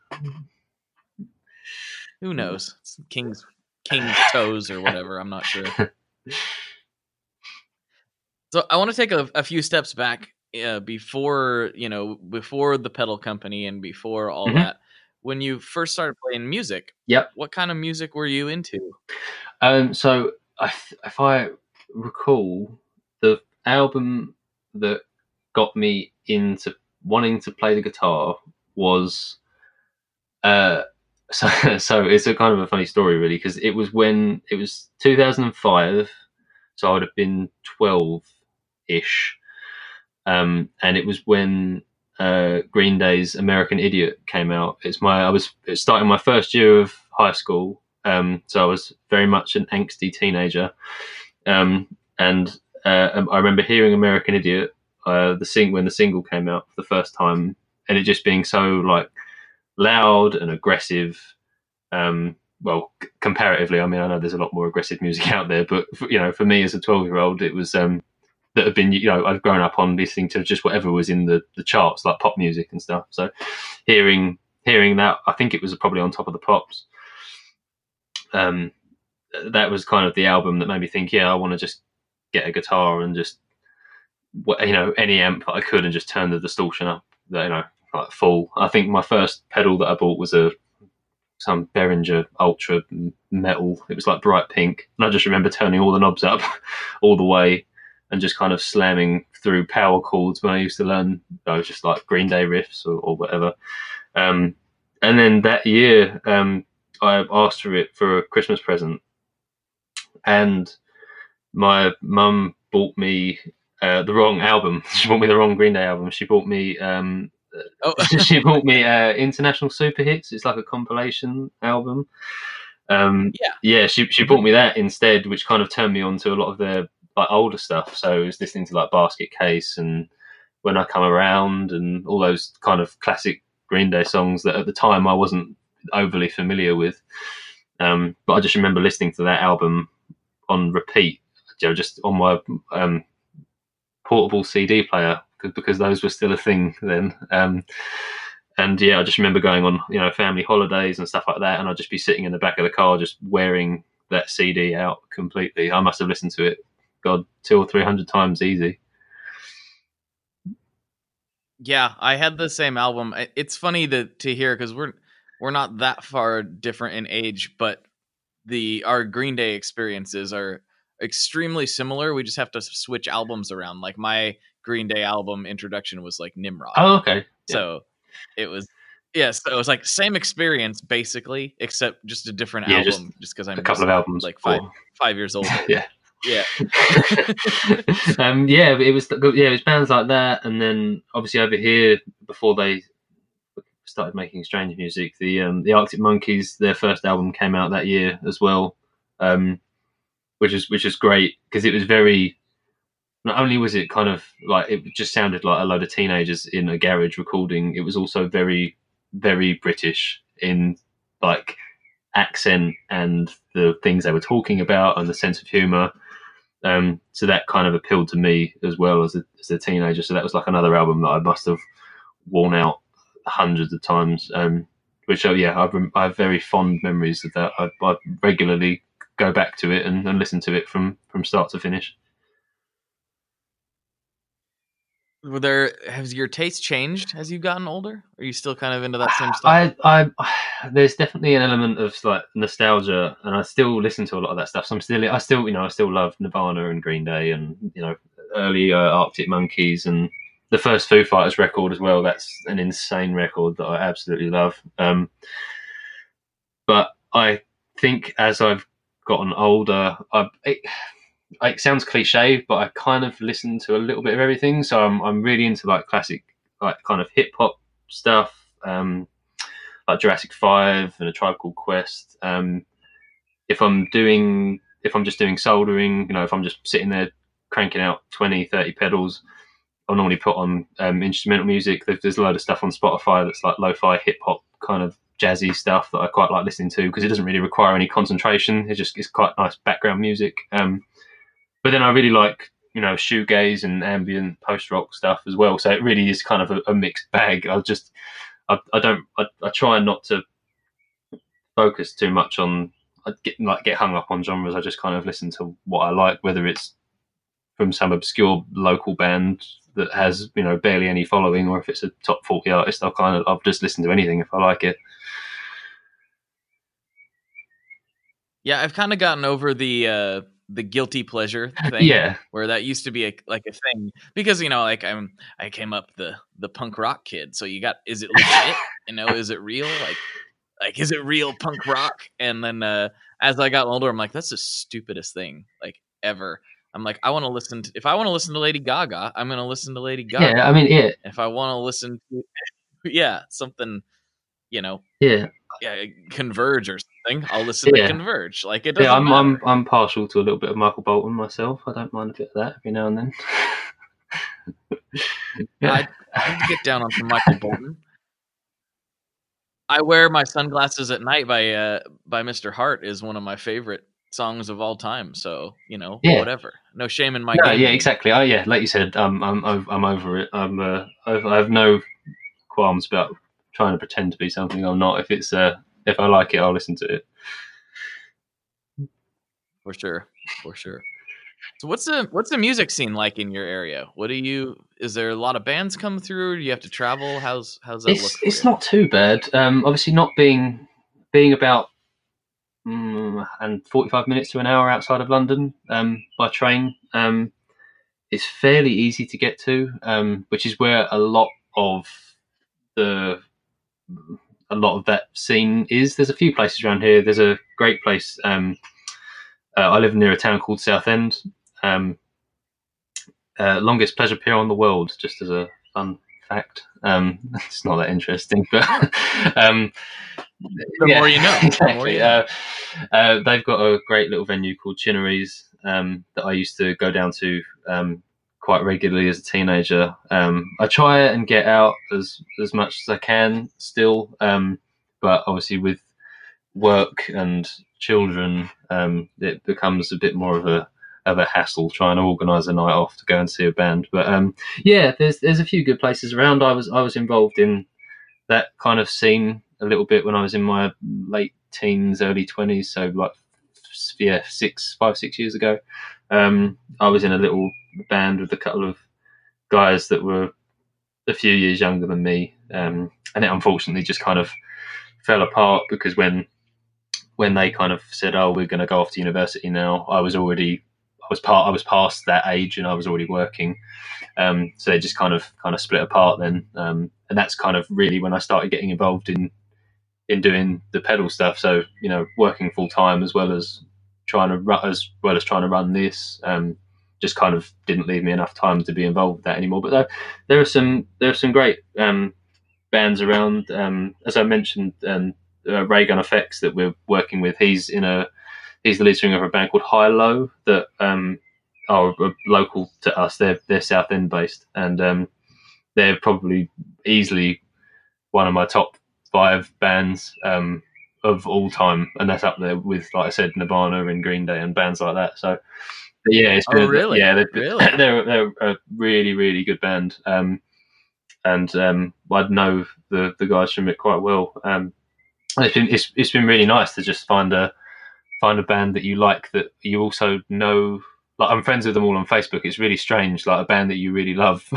Who knows? It's king's king's toes or whatever. I'm not sure. So I want to take a, a few steps back uh, before you know before the pedal company and before all Mhm. that. When you first started playing music, Yep. what kind of music were you into? Um, so I, if I recall, the album that got me into wanting to play the guitar was, uh, so so it's a kind of a funny story really because it was when it was 2005, so I would have been 12 ish, um, and it was when uh, Green Day's American Idiot came out. It's my I was starting my first year of high school, um, so I was very much an angsty teenager, um, and uh, um, I remember hearing American Idiot, uh, the sing when the single came out for the first time, and it just being so like loud and aggressive. Um, well, c- comparatively, I mean, I know there's a lot more aggressive music out there, but f- you know, for me as a 12 year old, it was um, that had been, you know, I've grown up on listening to just whatever was in the, the charts, like pop music and stuff. So hearing hearing that, I think it was probably on top of the pops. Um, that was kind of the album that made me think, yeah, I want to just get a guitar and just, you know, any amp I could and just turn the distortion up, you know, like full. I think my first pedal that I bought was a some Behringer Ultra metal. It was like bright pink, and I just remember turning all the knobs up all the way and just kind of slamming through power chords when I used to learn, I was just like Green Day riffs or, or whatever. Um, and then that year, um, I asked for it for a Christmas present, and my mum bought me uh, the wrong album. She bought me the wrong Green Day album. She bought me um, Oh, she bought me uh, International Super Hits. It's like a compilation album. Um, Yeah. yeah. She she bought me that instead, which kind of turned me on to a lot of their like older stuff. So I was listening to like Basket Case and When I Come Around and all those kind of classic Green Day songs that at the time I wasn't overly familiar with. Um, but I just remember listening to that album on repeat, you know, just on my um, portable CD player 'cause- because those were still a thing then. Um, and yeah, I just remember going on, you know, family holidays and stuff like that, and I'd just be sitting in the back of the car just wearing that CD out completely. I must have listened to it, God, two or three hundred times easy. yeah, I had the same album. It's funny to to hear because we're we're not that far different in age, but the our Green Day experiences are extremely similar. We just have to switch albums around. Like my Green Day album introduction was like Nimrod. Oh, okay. yeah. So it was yeah, so it was like same experience basically, except just a different Yeah, album. Just because I'm A couple of albums, like five or- five years old. yeah. Yeah. um, yeah, it was yeah, it was bands like that, and then obviously over here before they started making strange music, the um, the Arctic Monkeys, their first album came out that year as well, um, which is which is great because it was very. Not only was it kind of like it just sounded like a load of teenagers in a garage recording, it was also very very British in like accent and the things they were talking about and the sense of humor. Um, so that kind of appealed to me as well as a, as a teenager. So that was like another album that I must have worn out hundreds of times. Um, which, uh, yeah, I've, I have very fond memories of that. I, I regularly go back to it and, and listen to it from, from start to finish. Were there has your taste changed as you've gotten older? Are you still kind of into that same stuff? I, I, there's definitely an element of like nostalgia, and I still listen to a lot of that stuff. So I'm still, I still, you know, I still love Nirvana and Green Day, and you know, early uh, Arctic Monkeys, and the first Foo Fighters record as well. That's an insane record that I absolutely love. Um, but I think as I've gotten older, I've, it, it sounds cliche, but I kind of listen to a little bit of everything. So I'm I'm really into like classic, like kind of hip hop stuff, um, like Jurassic Five and a Tribe Called Quest. Um, if I'm doing, if I'm just doing soldering, you know, if I'm just sitting there cranking out 20, 30 pedals, I'll normally put on um, instrumental music. There's a load of stuff on Spotify that's like lo-fi hip hop kind of jazzy stuff that I quite like listening to because it doesn't really require any concentration. It just it's quite nice background music. Um, but then I really like you know shoegaze and ambient post rock stuff as well. So it really is kind of a, a mixed bag. I just I, I don't I, I try not to focus too much on I get like get hung up on genres. I just kind of listen to what I like, whether it's from some obscure local band that has you know barely any following, or if it's a top forty artist. I'll kind of I'll just listen to anything if I like it. Yeah, I've kind of gotten over the uh the guilty pleasure thing. Yeah. Where that used to be a, like a thing because you know like I'm I came up the the punk rock kid. So you got is it legit? you know, is it real? Like like is it real punk rock? And then uh as I got older I'm like that's the stupidest thing like ever. I'm like I want to listen to if I want to listen to Lady Gaga, I'm going to listen to Lady Gaga. Yeah, I mean, yeah. If I want to listen to yeah, something you know, Yeah. yeah, Converge or something, I'll listen Yeah. to Converge. Like it doesn't Yeah, I'm, matter. I'm I'm partial to a little bit of Michael Bolton myself. I don't mind a bit of that every now and then. I, I can get down on some Michael Bolton. I wear my sunglasses at night by uh, by Mr. Hart is one of my favorite songs of all time. So you know, Yeah. whatever. No shame in my No, game. yeah, exactly. Oh, yeah, like you said, um, I'm I'm I'm over it. I'm uh, I've, I have no qualms about trying to pretend to be something I'm not. If it's uh, if I like it, I'll listen to it. for sure, for sure. So what's the what's the music scene like in your area? What do you? Is there a lot of bands come through? Do you have to travel? How's how's that look? It's For it's you? not too bad. Um, obviously, not being being about mm, and 45 minutes to an hour outside of London um, by train. Um, it's fairly easy to get to, um, which is where a lot of the a lot of that scene is. There's a few places around here. There's a great place. Um, uh, I live near a town called Southend. Um, uh, longest pleasure pier on the world, just as a fun fact. Um, it's not that interesting, but um, The more you know, the more Exactly. Uh, uh, they've got a great little venue called Chinnery's um, that I used to go down to um, quite regularly as a teenager. Um, I try and get out as as much as I can still, um, but obviously with work and children, um, it becomes a bit more of a of a hassle trying to organise a night off to go and see a band. But um, yeah, there's there's a few good places around. I was I was involved in that kind of scene a little bit when I was in my late teens, early twenties. So like yeah, six five six years ago. Um, I was in a little band with a couple of guys that were a few years younger than me, um, and it unfortunately just kind of fell apart because when when they kind of said, "Oh, we're going to go off to university now," I was already I was part I was past that age and I was already working. Um, so they just kind of kind of split apart then, um, and that's kind of really when I started getting involved in in doing the pedal stuff. So you know, working full time as well as trying to run as well as trying to run this. Um, just kind of didn't leave me enough time to be involved with that anymore. But there, there are some there are some great um, bands around. Um, as I mentioned, um, uh, Raygun Effects that we're working with. He's in a he's the lead singer of a band called High Low that um, are local to us. They're they're Southend based, and um, they're probably easily one of my top five bands um, of all time, and that's up there with, like I said, Nirvana and Green Day and bands like that. So. yeah, it's Oh, been, really? yeah, they're, Really? they're they're a really really good band, um, and um, I'd know the the guys from it quite well. Um, it's been it's, it's been really nice to just find a find a band that you like that you also know like I'm friends with them all on Facebook. It's really strange, like a band that you really love,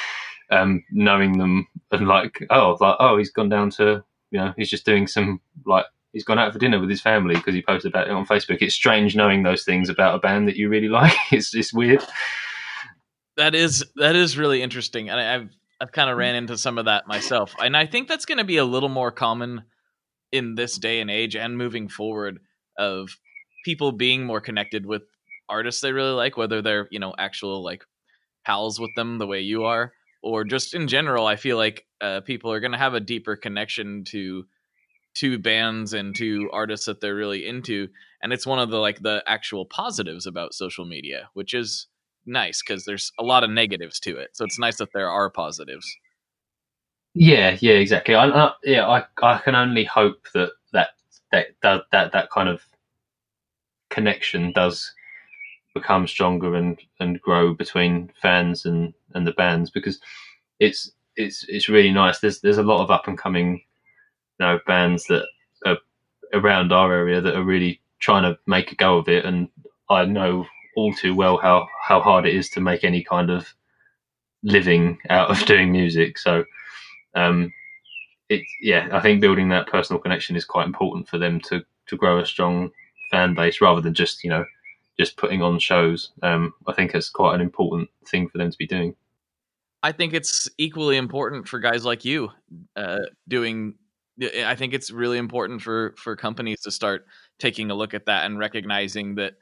um, knowing them and like, oh, like oh, he's gone down to you know, he's just doing some like he's gone out for dinner with his family because he posted about it on Facebook. It's strange knowing those things about a band that you really like. It's it's weird. That is that is really interesting, and I, I've I've kind of ran into some of that myself, and I think that's going to be a little more common in this day and age and moving forward of people being more connected with artists they really like, whether they're you know actual like pals with them the way you are, or just in general. I feel like uh, people are going to have a deeper connection to to bands and to artists that they're really into, and it's one of the like the actual positives about social media, which is nice because there's a lot of negatives to it. So it's nice that there are positives. Yeah, yeah, exactly. I, I yeah, I I can only hope that that that that that, that kind of connection does become stronger and and grow between fans and and the bands because it's it's it's really nice. There's there's a lot of up and coming, you know, bands that are around our area that are really trying to make a go of it, and I know all too well how how hard it is to make any kind of living out of doing music. So, um, it yeah, I think building that personal connection is quite important for them to to grow a strong fan base rather than just you know just putting on shows. Um, I think it's quite an important thing for them to be doing. I think it's equally important for guys like you uh, doing. I think it's really important for for companies to start taking a look at that and recognizing that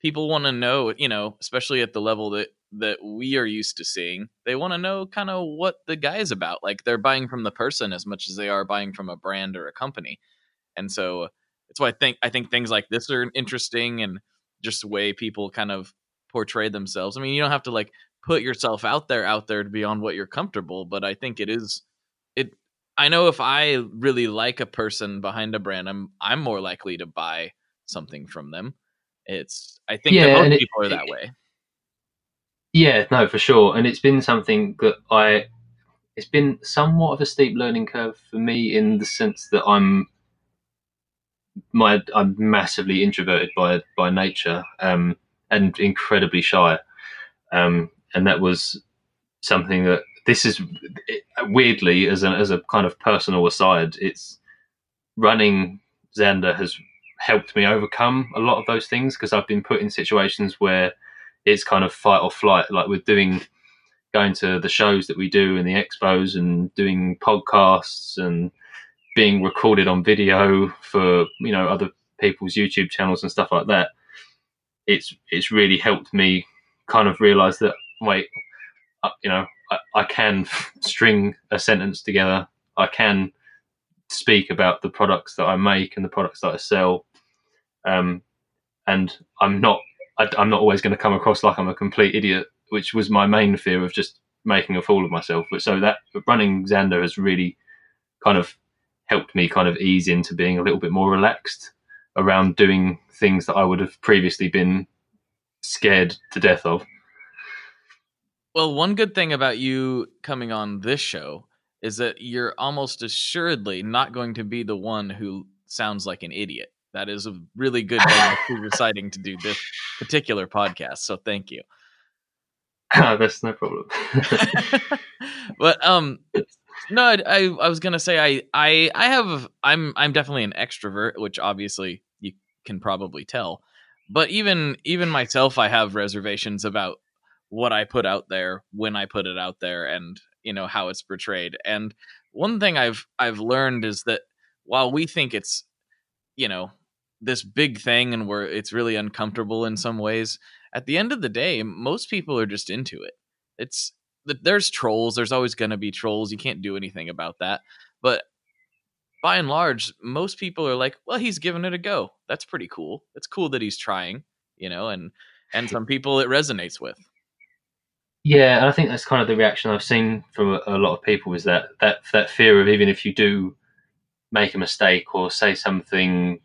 people want to know, you know, especially at the level that that we are used to seeing. They want to know kind of what the guy's about. Like they're buying from the person as much as they are buying from a brand or a company. And so that's why I think I think things like this are interesting and just the way people kind of portray themselves. I mean, you don't have to like put yourself out there out there to be on what you're comfortable, but I think it is it I know if I really like a person behind a brand, I'm I'm more likely to buy something from them. It's I think yeah, that most people it, are that it, way. Yeah, no, for sure. And it's been something that I it's been somewhat of a steep learning curve for me in the sense that I'm my I'm massively introverted by by nature um, and incredibly shy, um, and that was something that this is weirdly as a as a kind of personal aside. It's running Zander has helped me overcome a lot of those things because I've been put in situations where it's kind of fight or flight. Like we're doing, going to the shows that we do and the expos and doing podcasts and being recorded on video for you know other people's YouTube channels and stuff like that. It's it's really helped me kind of realize that wait, uh, you know, I, I can string a sentence together. I can speak about the products that I make and the products that I sell um, and I'm not I, am not always going to come across like I'm a complete idiot, which was my main fear of just making a fool of myself. But so that running Zander has really kind of helped me kind of ease into being a little bit more relaxed around doing things that I would have previously been scared to death of. Well, one good thing about you coming on this show is that you're almost assuredly not going to be the one who sounds like an idiot. That is a really good thing for deciding to do this particular podcast. So thank you. Oh, that's no problem. but um, no, I, I, was gonna say I I I have I'm I'm definitely an extrovert, which obviously you can probably tell. But even even myself, I have reservations about what I put out there when I put it out there, and you know how it's portrayed. And one thing I've I've learned is that while we think it's you know this big thing and where it's really uncomfortable in some ways at the end of the day most people are just into it it's there's trolls there's always going to be trolls you can't do anything about that but by and large most people are like well he's giving it a go. That's pretty cool it's cool that he's trying you know and and some people it resonates with. Yeah and i think that's kind of the reaction i've seen from a, lot of people is that that that fear of even if you do make a mistake or say something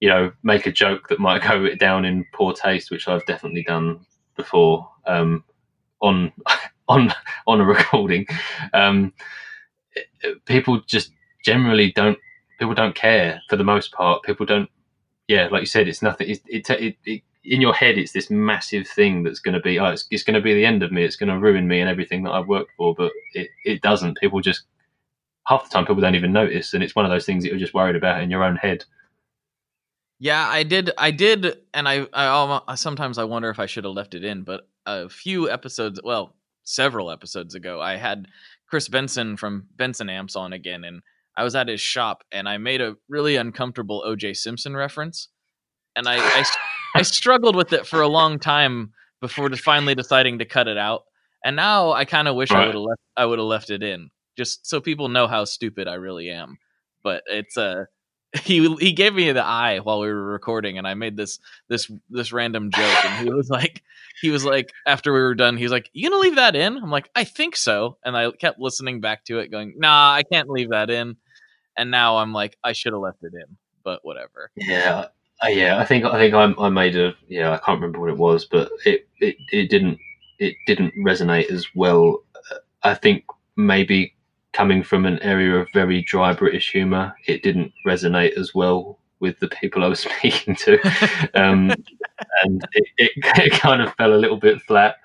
you know, make a joke that might go down in poor taste, which I've definitely done before um, on on on a recording. Um, people just generally don't. People don't care for the most part. People don't. Yeah, like you said, it's nothing. It, it, it, it in your head, it's this massive thing that's going to be. Oh, it's, it's going to be the end of me. It's going to ruin me and everything that I've worked for. But it, it doesn't. People just half the time people don't even notice, and it's one of those things that you're just worried about in your own head. Yeah, I did. I did, and I, I, almo- sometimes I wonder if I should have left it in. But a few episodes, well, several episodes ago, I had Chris Benson from Benson Amps on again, and I was at his shop, and I made a really uncomfortable O.J. Simpson reference, and I, I, I struggled with it for a long time before finally deciding to cut it out. And now I kind of wish I would have left. I would have left it in, just so people know how stupid I really am. But it's uh, he he gave me the eye while we were recording, and I made this this this random joke, and he was like, he was like, after we were done, he was like, "You gonna leave that in?" I'm like, "I think so," and I kept listening back to it, going, "Nah, I can't leave that in." And now I'm like, I should have left it in, but whatever. Yeah, uh, yeah. I think I think I, I made a yeah. I can't remember what it was, but it it, it didn't it didn't resonate as well. Uh, I think maybe coming from an area of very dry British humour, it didn't resonate as well with the people I was speaking to, um, and it, it, it kind of fell a little bit flat.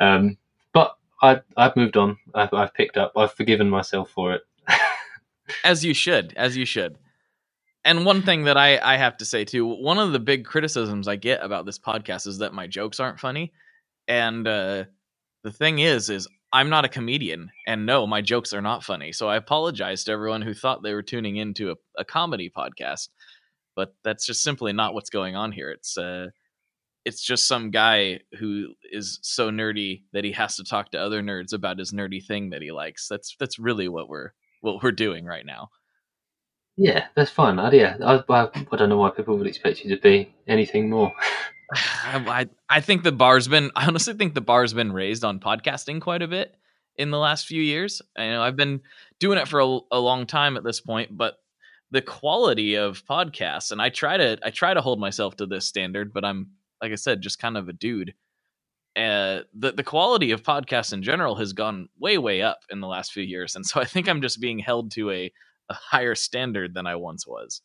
Um, but I I've moved on. I've, I've picked up. I've forgiven myself for it. as you should as you should and one thing that i i have to say too one of the big criticisms i get about this podcast is that my jokes aren't funny and uh the thing is is i'm not a comedian and no my jokes are not funny so i apologize to everyone who thought they were tuning into a, a comedy podcast but that's just simply not what's going on here it's uh it's just some guy who is so nerdy that he has to talk to other nerds about his nerdy thing that he likes that's that's really what we're what we're doing right now Yeah, that's fine. I, yeah, I, I, I don't know why people would expect you to be anything more. I, I think the bar's been I honestly think the bar's been raised on podcasting quite a bit in the last few years. I know I've been doing it for a, a long time at this point, but the quality of podcasts and I try to I try to hold myself to this standard, but I'm like I said just kind of a dude. Uh, the the quality of podcasts in general has gone way way up in the last few years, and so I think I'm just being held to a, a higher standard than I once was.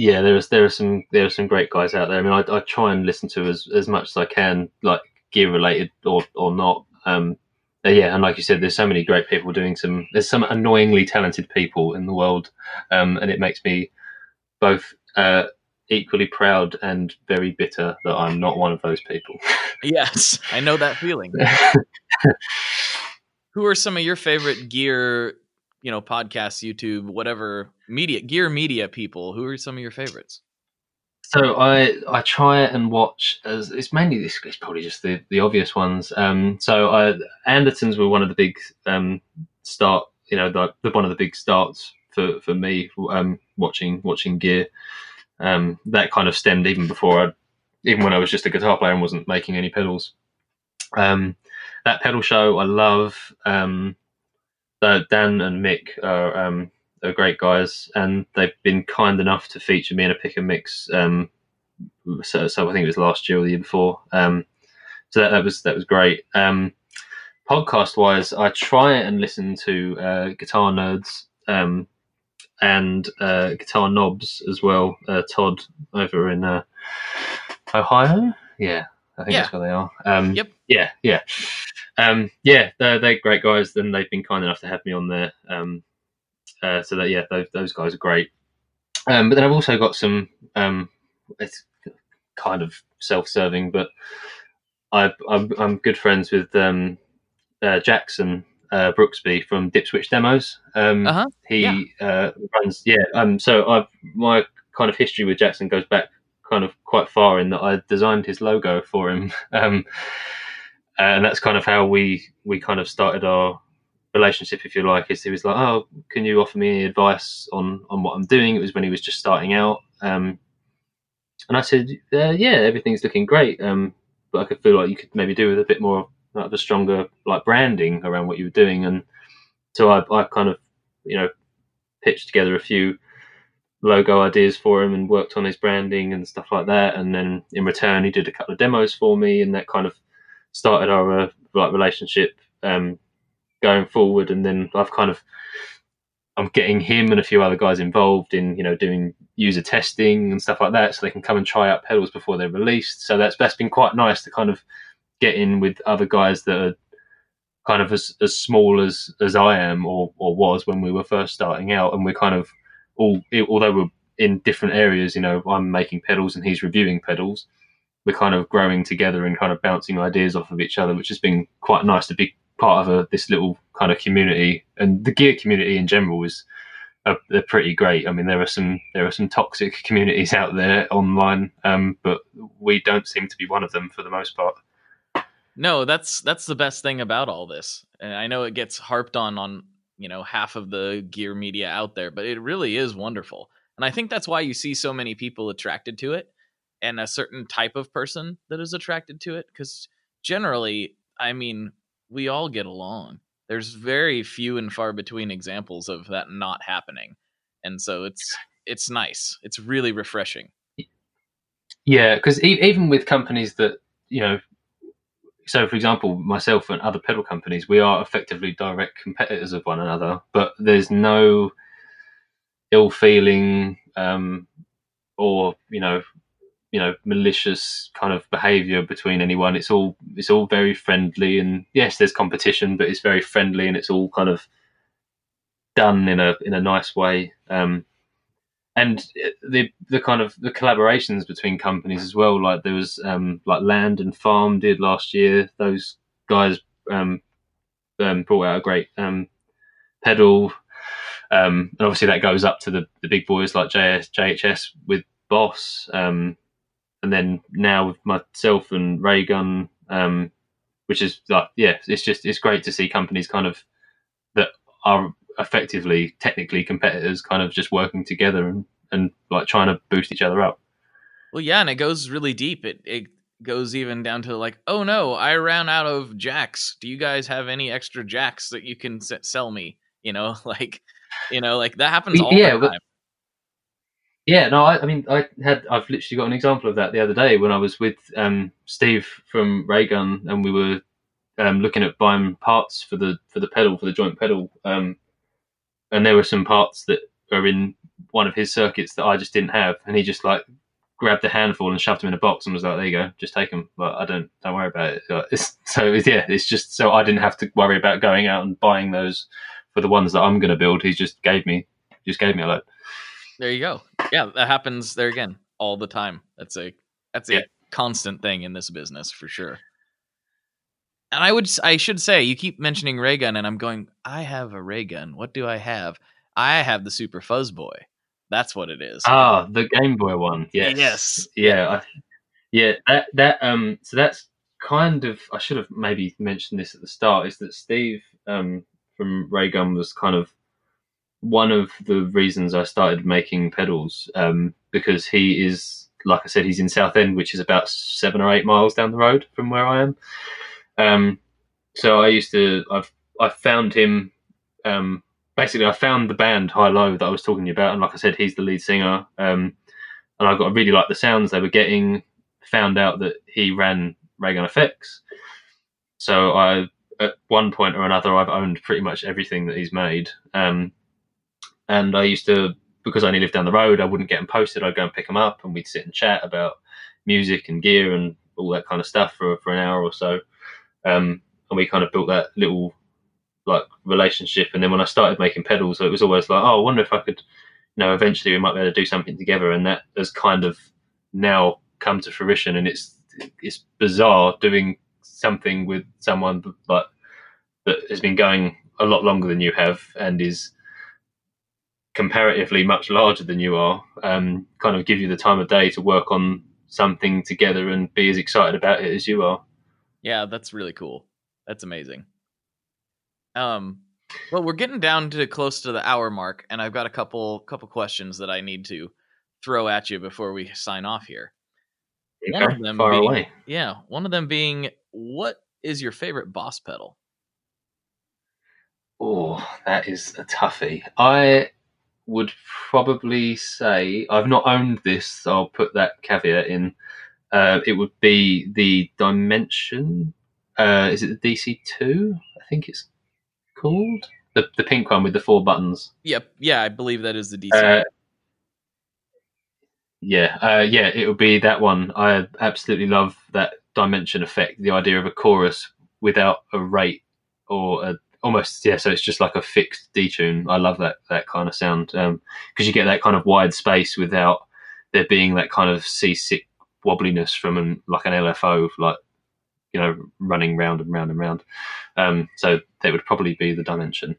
Yeah, there is there are some there are some great guys out there. I mean, I, I try and listen to as as much as I can, like gear related or or not. Um, yeah, and like you said, there's so many great people doing some. There's some annoyingly talented people in the world, um, and it makes me both uh, equally proud and very bitter that I'm not one of those people. Yes, I know that feeling. Who are some of your favorite gear, you know, podcasts, YouTube, whatever media, gear media people? Who are some of your favorites? So I I try and watch as it's mainly this it's probably just the, the obvious ones. Um, so I Andertons were one of the big um, start you know the, the one of the big starts for, for me um, watching watching gear. Um, that kind of stemmed even before I even when I was just a guitar player and wasn't making any pedals. Um, that pedal show I love. Um, uh, Dan and Mick are um, are great guys, and they've been kind enough to feature me in a pick and mix. Um, so, so I think it was last year or the year before. Um, so that, that was that was great. Um, podcast wise, I try and listen to uh, guitar nerds um, and uh, guitar knobs as well. Uh, Todd over in uh, Ohio, yeah, I think Yeah. that's where they are. Um, Yep. Yeah, yeah, um, yeah. They're, they're great guys. Then they've been kind enough to have me on there. Um, uh, so that yeah, those, those guys are great. Um, but then I've also got some. Um, it's kind of self-serving, but I, I'm I'm good friends with um, uh, Jackson uh, Brooksby from Dipswitch Demos. Um, Uh-huh, He yeah. uh, runs yeah. Um, so I my kind of history with Jackson goes back kind of quite far in that I designed his logo for him. Um, and that's kind of how we we kind of started our relationship, if you like. Is he was like, "Oh, can you offer me any advice on on what I'm doing?" It was when he was just starting out, um, and I said, uh, "Yeah, everything's looking great, um, but I could feel like you could maybe do with a bit more like, of a stronger like branding around what you were doing." And so I, I kind of, you know, pitched together a few logo ideas for him and worked on his branding and stuff like that. And then in return, he did a couple of demos for me, and that kind of started our uh, like relationship um, going forward. And then I've kind of I'm getting him and a few other guys involved in you know doing user testing and stuff like that, so they can come and try out pedals before they're released. So that's that's been quite nice to kind of get in with other guys that are kind of as, as small as as I am or or was when we were first starting out, and we're kind of all although we're in different areas. You know, I'm making pedals and he's reviewing pedals. We're kind of growing together and kind of bouncing ideas off of each other, which has been quite nice to be part of a, this little kind of community. And the gear community in general is are, they're pretty great. I mean, there are some there are some toxic communities out there online, um, but we don't seem to be one of them for the most part. No, that's that's the best thing about all this. And I know it gets harped on on you know half of the gear media out there, but it really is wonderful. And I think that's why you see so many people attracted to it and a certain type of person that is attracted to it because generally, I mean, we all get along. There's very few and far between examples of that not happening and so it's it's nice. It's really refreshing. Yeah because e- even with companies that you know so for example myself and other pedal companies we are effectively direct competitors of one another but there's no ill feeling um, or you know you know malicious kind of behavior between anyone. It's all it's all very friendly and yes there's competition but it's very friendly and it's all kind of done in a in a nice way. Um, and the the kind of the collaborations between companies as well like there was um, like land and farm did last year. Those guys um, um brought out a great um, pedal. Um, and obviously that goes up to the, the big boys like JS, JHS with Boss, um, and then now with myself and Raygun, um, which is like yeah, it's just it's great to see companies kind of that are effectively technically competitors kind of just working together and and like trying to boost each other up. Well, yeah, and it goes really deep. It it goes even down to like, oh no, I ran out of jacks. Do you guys have any extra jacks that you can sell me? You know, like you know, like that happens all yeah, the time. Yeah, no, I, I, mean, I had, I've literally got an example of that the other day when I was with um, Steve from Raygun, and we were um, looking at buying parts for the for the pedal for the joint pedal, um, and there were some parts that are in one of his circuits that I just didn't have, and he just like grabbed a handful and shoved them in a box and was like, "There you go, just take them." But I don't don't worry about it. It's, so yeah, it's just so I didn't have to worry about going out and buying those for the ones that I'm going to build. He just gave me just gave me a load. There you go. Yeah, that happens there again all the time. That's a that's a yeah. constant thing in this business for sure. And I would I should say you keep mentioning ray gun and I'm going I have a ray gun. What do I have? I have the Super Fuzz Boy. That's what it is. Ah, the Game Boy one. Yes. Yes. Yeah. I, yeah. That that um. So that's kind of. I should have maybe mentioned this at the start. Is that Steve um from Raygun was kind of one of the reasons I started making pedals um, because he is, like I said, he's in Southend, which is about seven or eight miles down the road from where I am. Um, so I used to, I've I found him. Um, basically, I found the band High Low that I was talking about, and like I said, he's the lead singer. Um, and I got really like the sounds they were getting. Found out that he ran Raygun Effects, so I at one point or another I've owned pretty much everything that he's made. Um, and I used to, because I only lived down the road, I wouldn't get them posted. I'd go and pick them up, and we'd sit and chat about music and gear and all that kind of stuff for for an hour or so. Um, and we kind of built that little like relationship. And then when I started making pedals, it was always like, oh, I wonder if I could, you know, eventually we might be able to do something together. And that has kind of now come to fruition. And it's it's bizarre doing something with someone like that has been going a lot longer than you have and is comparatively much larger than you are, um, kind of give you the time of day to work on something together and be as excited about it as you are. Yeah, that's really cool. That's amazing. Um, well, we're getting down to close to the hour mark, and I've got a couple couple questions that I need to throw at you before we sign off here. Okay, one of them far being, away. Yeah, one of them being, what is your favorite boss pedal? Oh, that is a toughie. I would probably say I've not owned this, so I'll put that caveat in. Uh, it would be the Dimension. Uh, is it the DC two? I think it's called the the pink one with the four buttons. Yep, yeah, I believe that is the DC. Uh, yeah, uh, yeah, it would be that one. I absolutely love that dimension effect. The idea of a chorus without a rate or a almost yeah. So it's just like a fixed detune. I love that that kind of sound because um, you get that kind of wide space without there being that kind of seasick wobbliness from an, like an LFO, like you know, running round and round and round. Um, so that would probably be the dimension.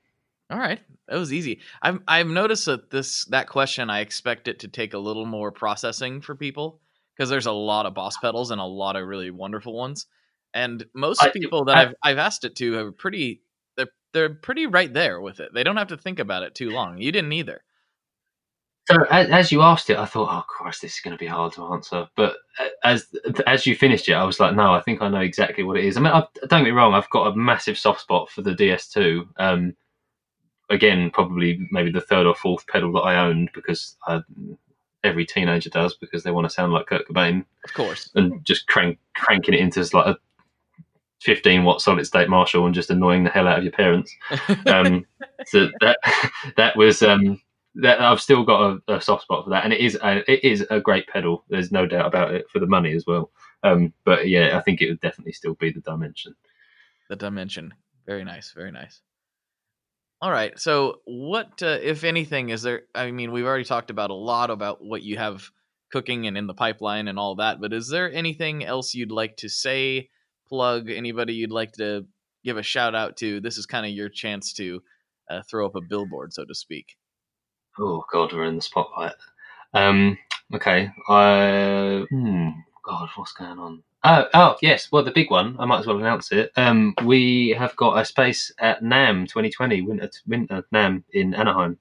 All right, that was easy. I've I've noticed that this that question I expect it to take a little more processing for people because there's a lot of boss pedals and a lot of really wonderful ones. And most I, people that I, have I've asked it to are pretty they're pretty right there with it. They don't have to think about it too long. You didn't either. So as, as you asked it, I thought, oh Christ, this is going to be hard to answer. But uh, as as you finished it, I was like, no, I think I know exactly what it is. I mean, I, don't get me wrong, I've got a massive soft spot for the DS2. Um, again, probably maybe the third or fourth pedal that I owned because I, every teenager does because they want to sound like Kurt Cobain, of course, and just crank cranking it into like a 15 watt solid state Marshall and just annoying the hell out of your parents. Um, so that that was um, that I've still got a, a, soft spot for that, and it is a, it is a great pedal. There's no doubt about it for the money as well. Um, but yeah, I think it would definitely still be the dimension. The dimension, very nice, very nice. All right, so what, uh, if anything, is there? I mean, we've already talked about a lot about what you have cooking and in the pipeline and all that, but is there anything else you'd like to say? Plug anybody you'd like to give a shout out to? This is kind of your chance to uh, throw up a billboard, so to speak. Oh God, we're in the spotlight. Um, okay. I hmm, God, what's going on? Oh, oh yes. Well, the big one. I might as well announce it. Um, we have got a space at NAMM 2020 Winter Winter NAMM in Anaheim.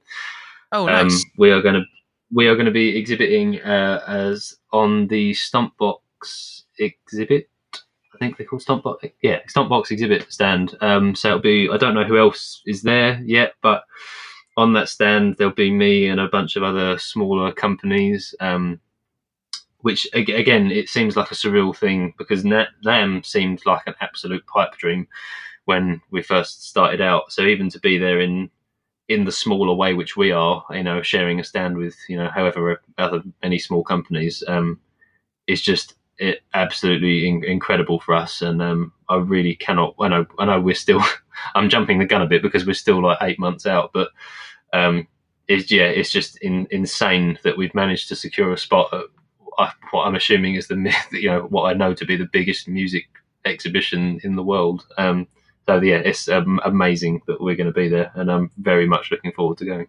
Oh, um, nice. Um, we are going to we are going to be exhibiting uh, as on the Stompbox exhibit. Think they call Stompbox. Yeah, Stomp Box exhibit stand. Um, so it'll be. I don't know who else is there yet, but on that stand there'll be me and a bunch of other smaller companies. Um, which again, it seems like a surreal thing because NAMM seemed like an absolute pipe dream when we first started out. So even to be there in in the smaller way which we are, you know, sharing a stand with you know however other many small companies, um, is just it absolutely in, incredible for us. And um, I really cannot. I know I know we're still. I'm jumping the gun a bit because we're still like eight months out, but um, is yeah, it's just in, insane that we've managed to secure a spot at uh, what I'm assuming is the myth, you know what I know to be the biggest music exhibition in the world. Um, so yeah, it's um, amazing that we're going to be there, and I'm very much looking forward to going.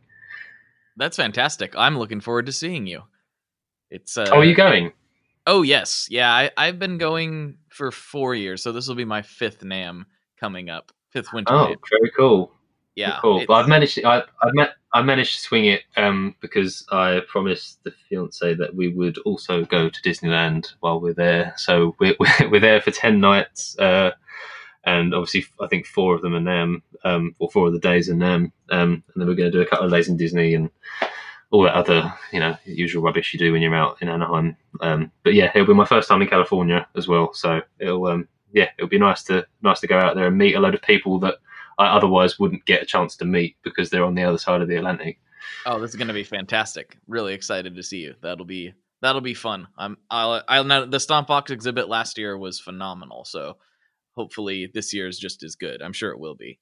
That's fantastic. I'm looking forward to seeing you. It's uh, oh, are you going? Oh yes, yeah. I, I've been going for four years, so this will be my fifth NAMM coming up, fifth winter. Oh, very cool yeah, cool. But I've managed. To, I I've met. I managed to swing it um, because I promised the fiance that we would also go to Disneyland while we're there. So we're we're, there for ten nights, uh, and obviously I think four of them are NAMM, um, or four of the days are NAMM, um, and then we're going to do a couple of days in Disney and all that other you know usual rubbish you do when you're out in Anaheim. Um, but yeah, it'll be my first time in California as well, so it'll um, yeah it'll be nice to nice to go out there and meet a load of people that I otherwise wouldn't get a chance to meet because they're on the other side of the Atlantic. Oh, this is going to be fantastic! Really excited to see you. That'll be that'll be fun. I'm I'll I'll the Stompbox exhibit last year was phenomenal. So hopefully this year is just as good. I'm sure it will be.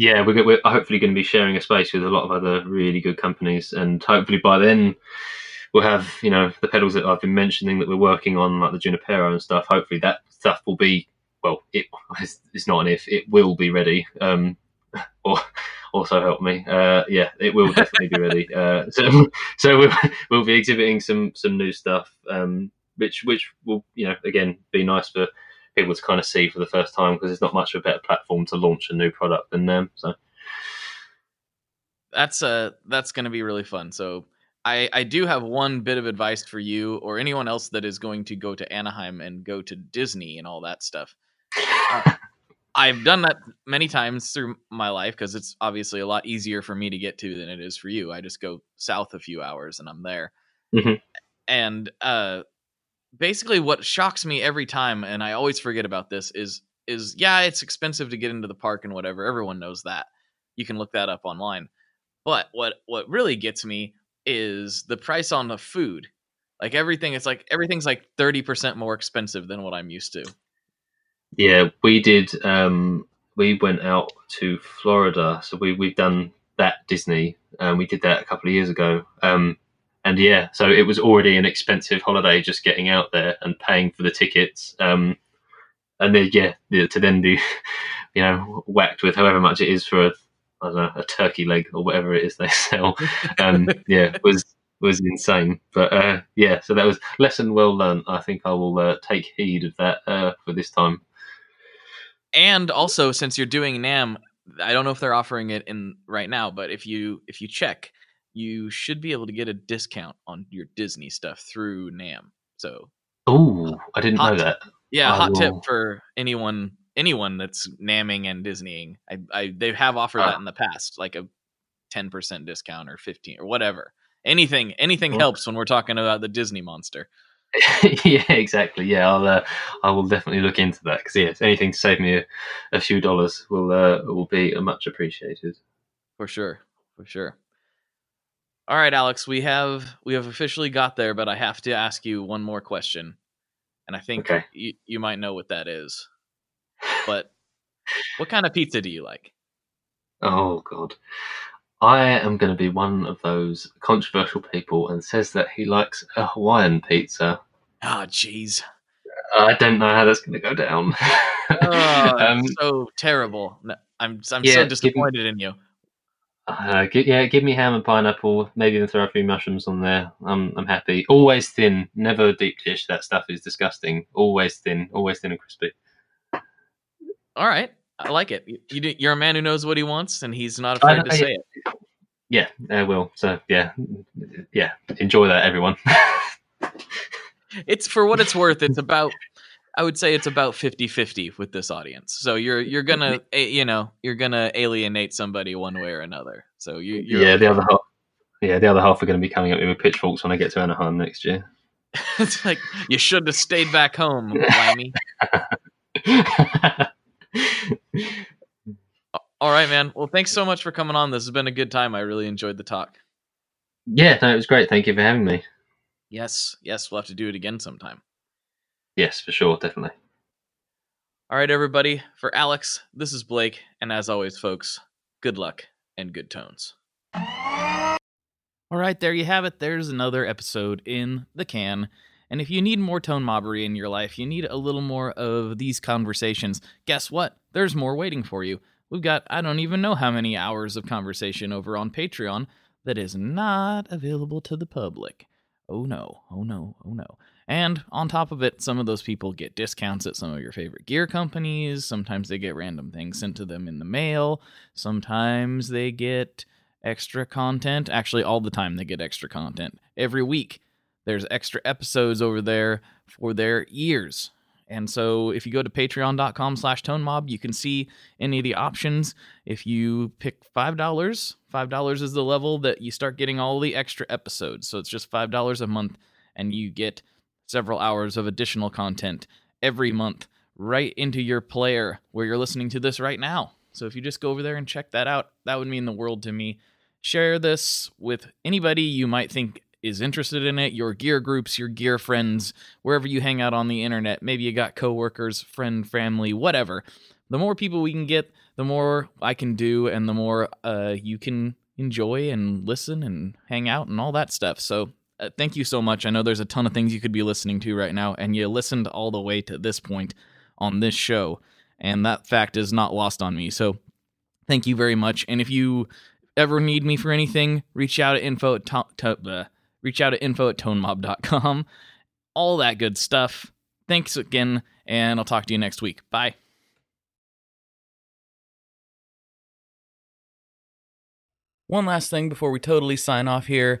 Yeah, we're, we're hopefully going to be sharing a space with a lot of other really good companies, and hopefully by then we'll have you know the pedals that I've been mentioning that we're working on, like the Junipero and stuff. Hopefully that stuff will be well, it, it's not an if, it will be ready. Um, or also help me. Uh, yeah, it will definitely be ready. Uh, so, so we'll, we'll be exhibiting some some new stuff, um, which which will you know again be nice for people to kind of see for the first time because it's not much of a better platform to launch a new product than them. So that's uh that's going to be really fun. So I I do have one bit of advice for you or anyone else that is going to go to Anaheim and go to Disney and all that stuff. Uh, I've done that many times through my life because it's obviously a lot easier for me to get to than it is for you. I just go south a few hours and I'm there. Mm-hmm. And uh, basically, what shocks me every time, and I always forget about this, is is yeah, it's expensive to get into the park and whatever. Everyone knows that. You can look that up online. But what what really gets me is the price on the food. Like everything, it's like everything's like thirty percent more expensive than what I'm used to. Yeah, we did. Um, we went out to Florida. So we we've done that Disney. Um, we did that a couple of years ago. Um, and yeah, so it was already an expensive holiday just getting out there and paying for the tickets. Um, and then yeah, to then be, you know, whacked with however much it is for a, I don't know, a turkey leg or whatever it is they sell. Um, yeah, was was insane. But uh, yeah, so that was lesson well learned. I think I will uh, take heed of that uh, for this time. And also, since you're doing NAMM, I don't know if they're offering it in right now, but if you if you check, you should be able to get a discount on your Disney stuff through NAMM. So, oh, I didn't know that. Yeah, I hot will... tip for anyone anyone that's namming and Disneying. I, I they have offered that ah. in the past, like a ten percent discount or fifteen or whatever. Anything anything helps when we're talking about the Disney monster. yeah, exactly. Yeah, I'll uh, I will definitely look into that because yes, anything to save me a, a few dollars will uh, will be much appreciated. For sure, for sure. All right, Alex, we have we have officially got there, but I have to ask you one more question, and I think okay. you you might know what that is. But what kind of pizza do you like? Oh God, I am going to be one of those controversial people and says that he likes a Hawaiian pizza. Oh, jeez. I don't know how that's going to go down. oh, um, so terrible. I'm I'm yeah, so disappointed in you. Uh, yeah, give me ham and pineapple. Maybe even throw a few mushrooms on there. I'm I'm happy. Always thin, never deep dish. That stuff is disgusting. Always thin, always thin and crispy. All right. I like it. You, you're a man who knows what he wants, and he's not afraid to say it. Yeah, I will. So yeah, yeah. Enjoy that, everyone. it's for what it's worth. It's about. I would say it's about 50-50 with this audience. So you're you're gonna you know you're gonna alienate somebody one way or another. So you yeah the other half yeah the other half are going to be coming up with pitchforks when I get to Anaheim next year. it's like you should have stayed back home, Limey. All right, man. Well, thanks so much for coming on. This has been a good time. I really enjoyed the talk. Yeah, no, it was great. Thank you for having me. Yes, yes, we'll have to do it again sometime. Yes, for sure, definitely. All right, everybody. For Alex, this is Blake, and as always, folks, good luck and good tones. All right, there you have it. There's another episode in the can. And if you need more tone mobbery in your life, you need a little more of these conversations, guess what? There's more waiting for you. We've got, I don't even know how many hours of conversation over on Patreon that is not available to the public. Oh no, oh no, oh no. And on top of it, some of those people get discounts at some of your favorite gear companies. Sometimes they get random things sent to them in the mail. Sometimes they get extra content. Actually, all the time they get extra content. Every week there's extra episodes over there for their ears. And so if you go to patreon.com slash tonemob, you can see any of the options. If you pick $5, $5 is the level that you start getting all the extra episodes. So it's just $5 a month, and you get several hours of additional content every month right into your player where you're listening to this right now. So if you just go over there and check that out, that would mean the world to me. Share this with anybody you might think is interested in it, your gear groups, your gear friends, wherever you hang out on the internet. Maybe you got coworkers, friend, family, whatever. The more people we can get, the more I can do, and the more uh, you can enjoy and listen and hang out and all that stuff. So, uh, thank you so much. I know there's a ton of things you could be listening to right now, and you listened all the way to this point on this show, and that fact is not lost on me. So, thank you very much. And if you ever need me for anything, reach out at info at to- to- reach out at info at tonemob.com. All that good stuff. Thanks again, and I'll talk to you next week. Bye. One last thing before we totally sign off here,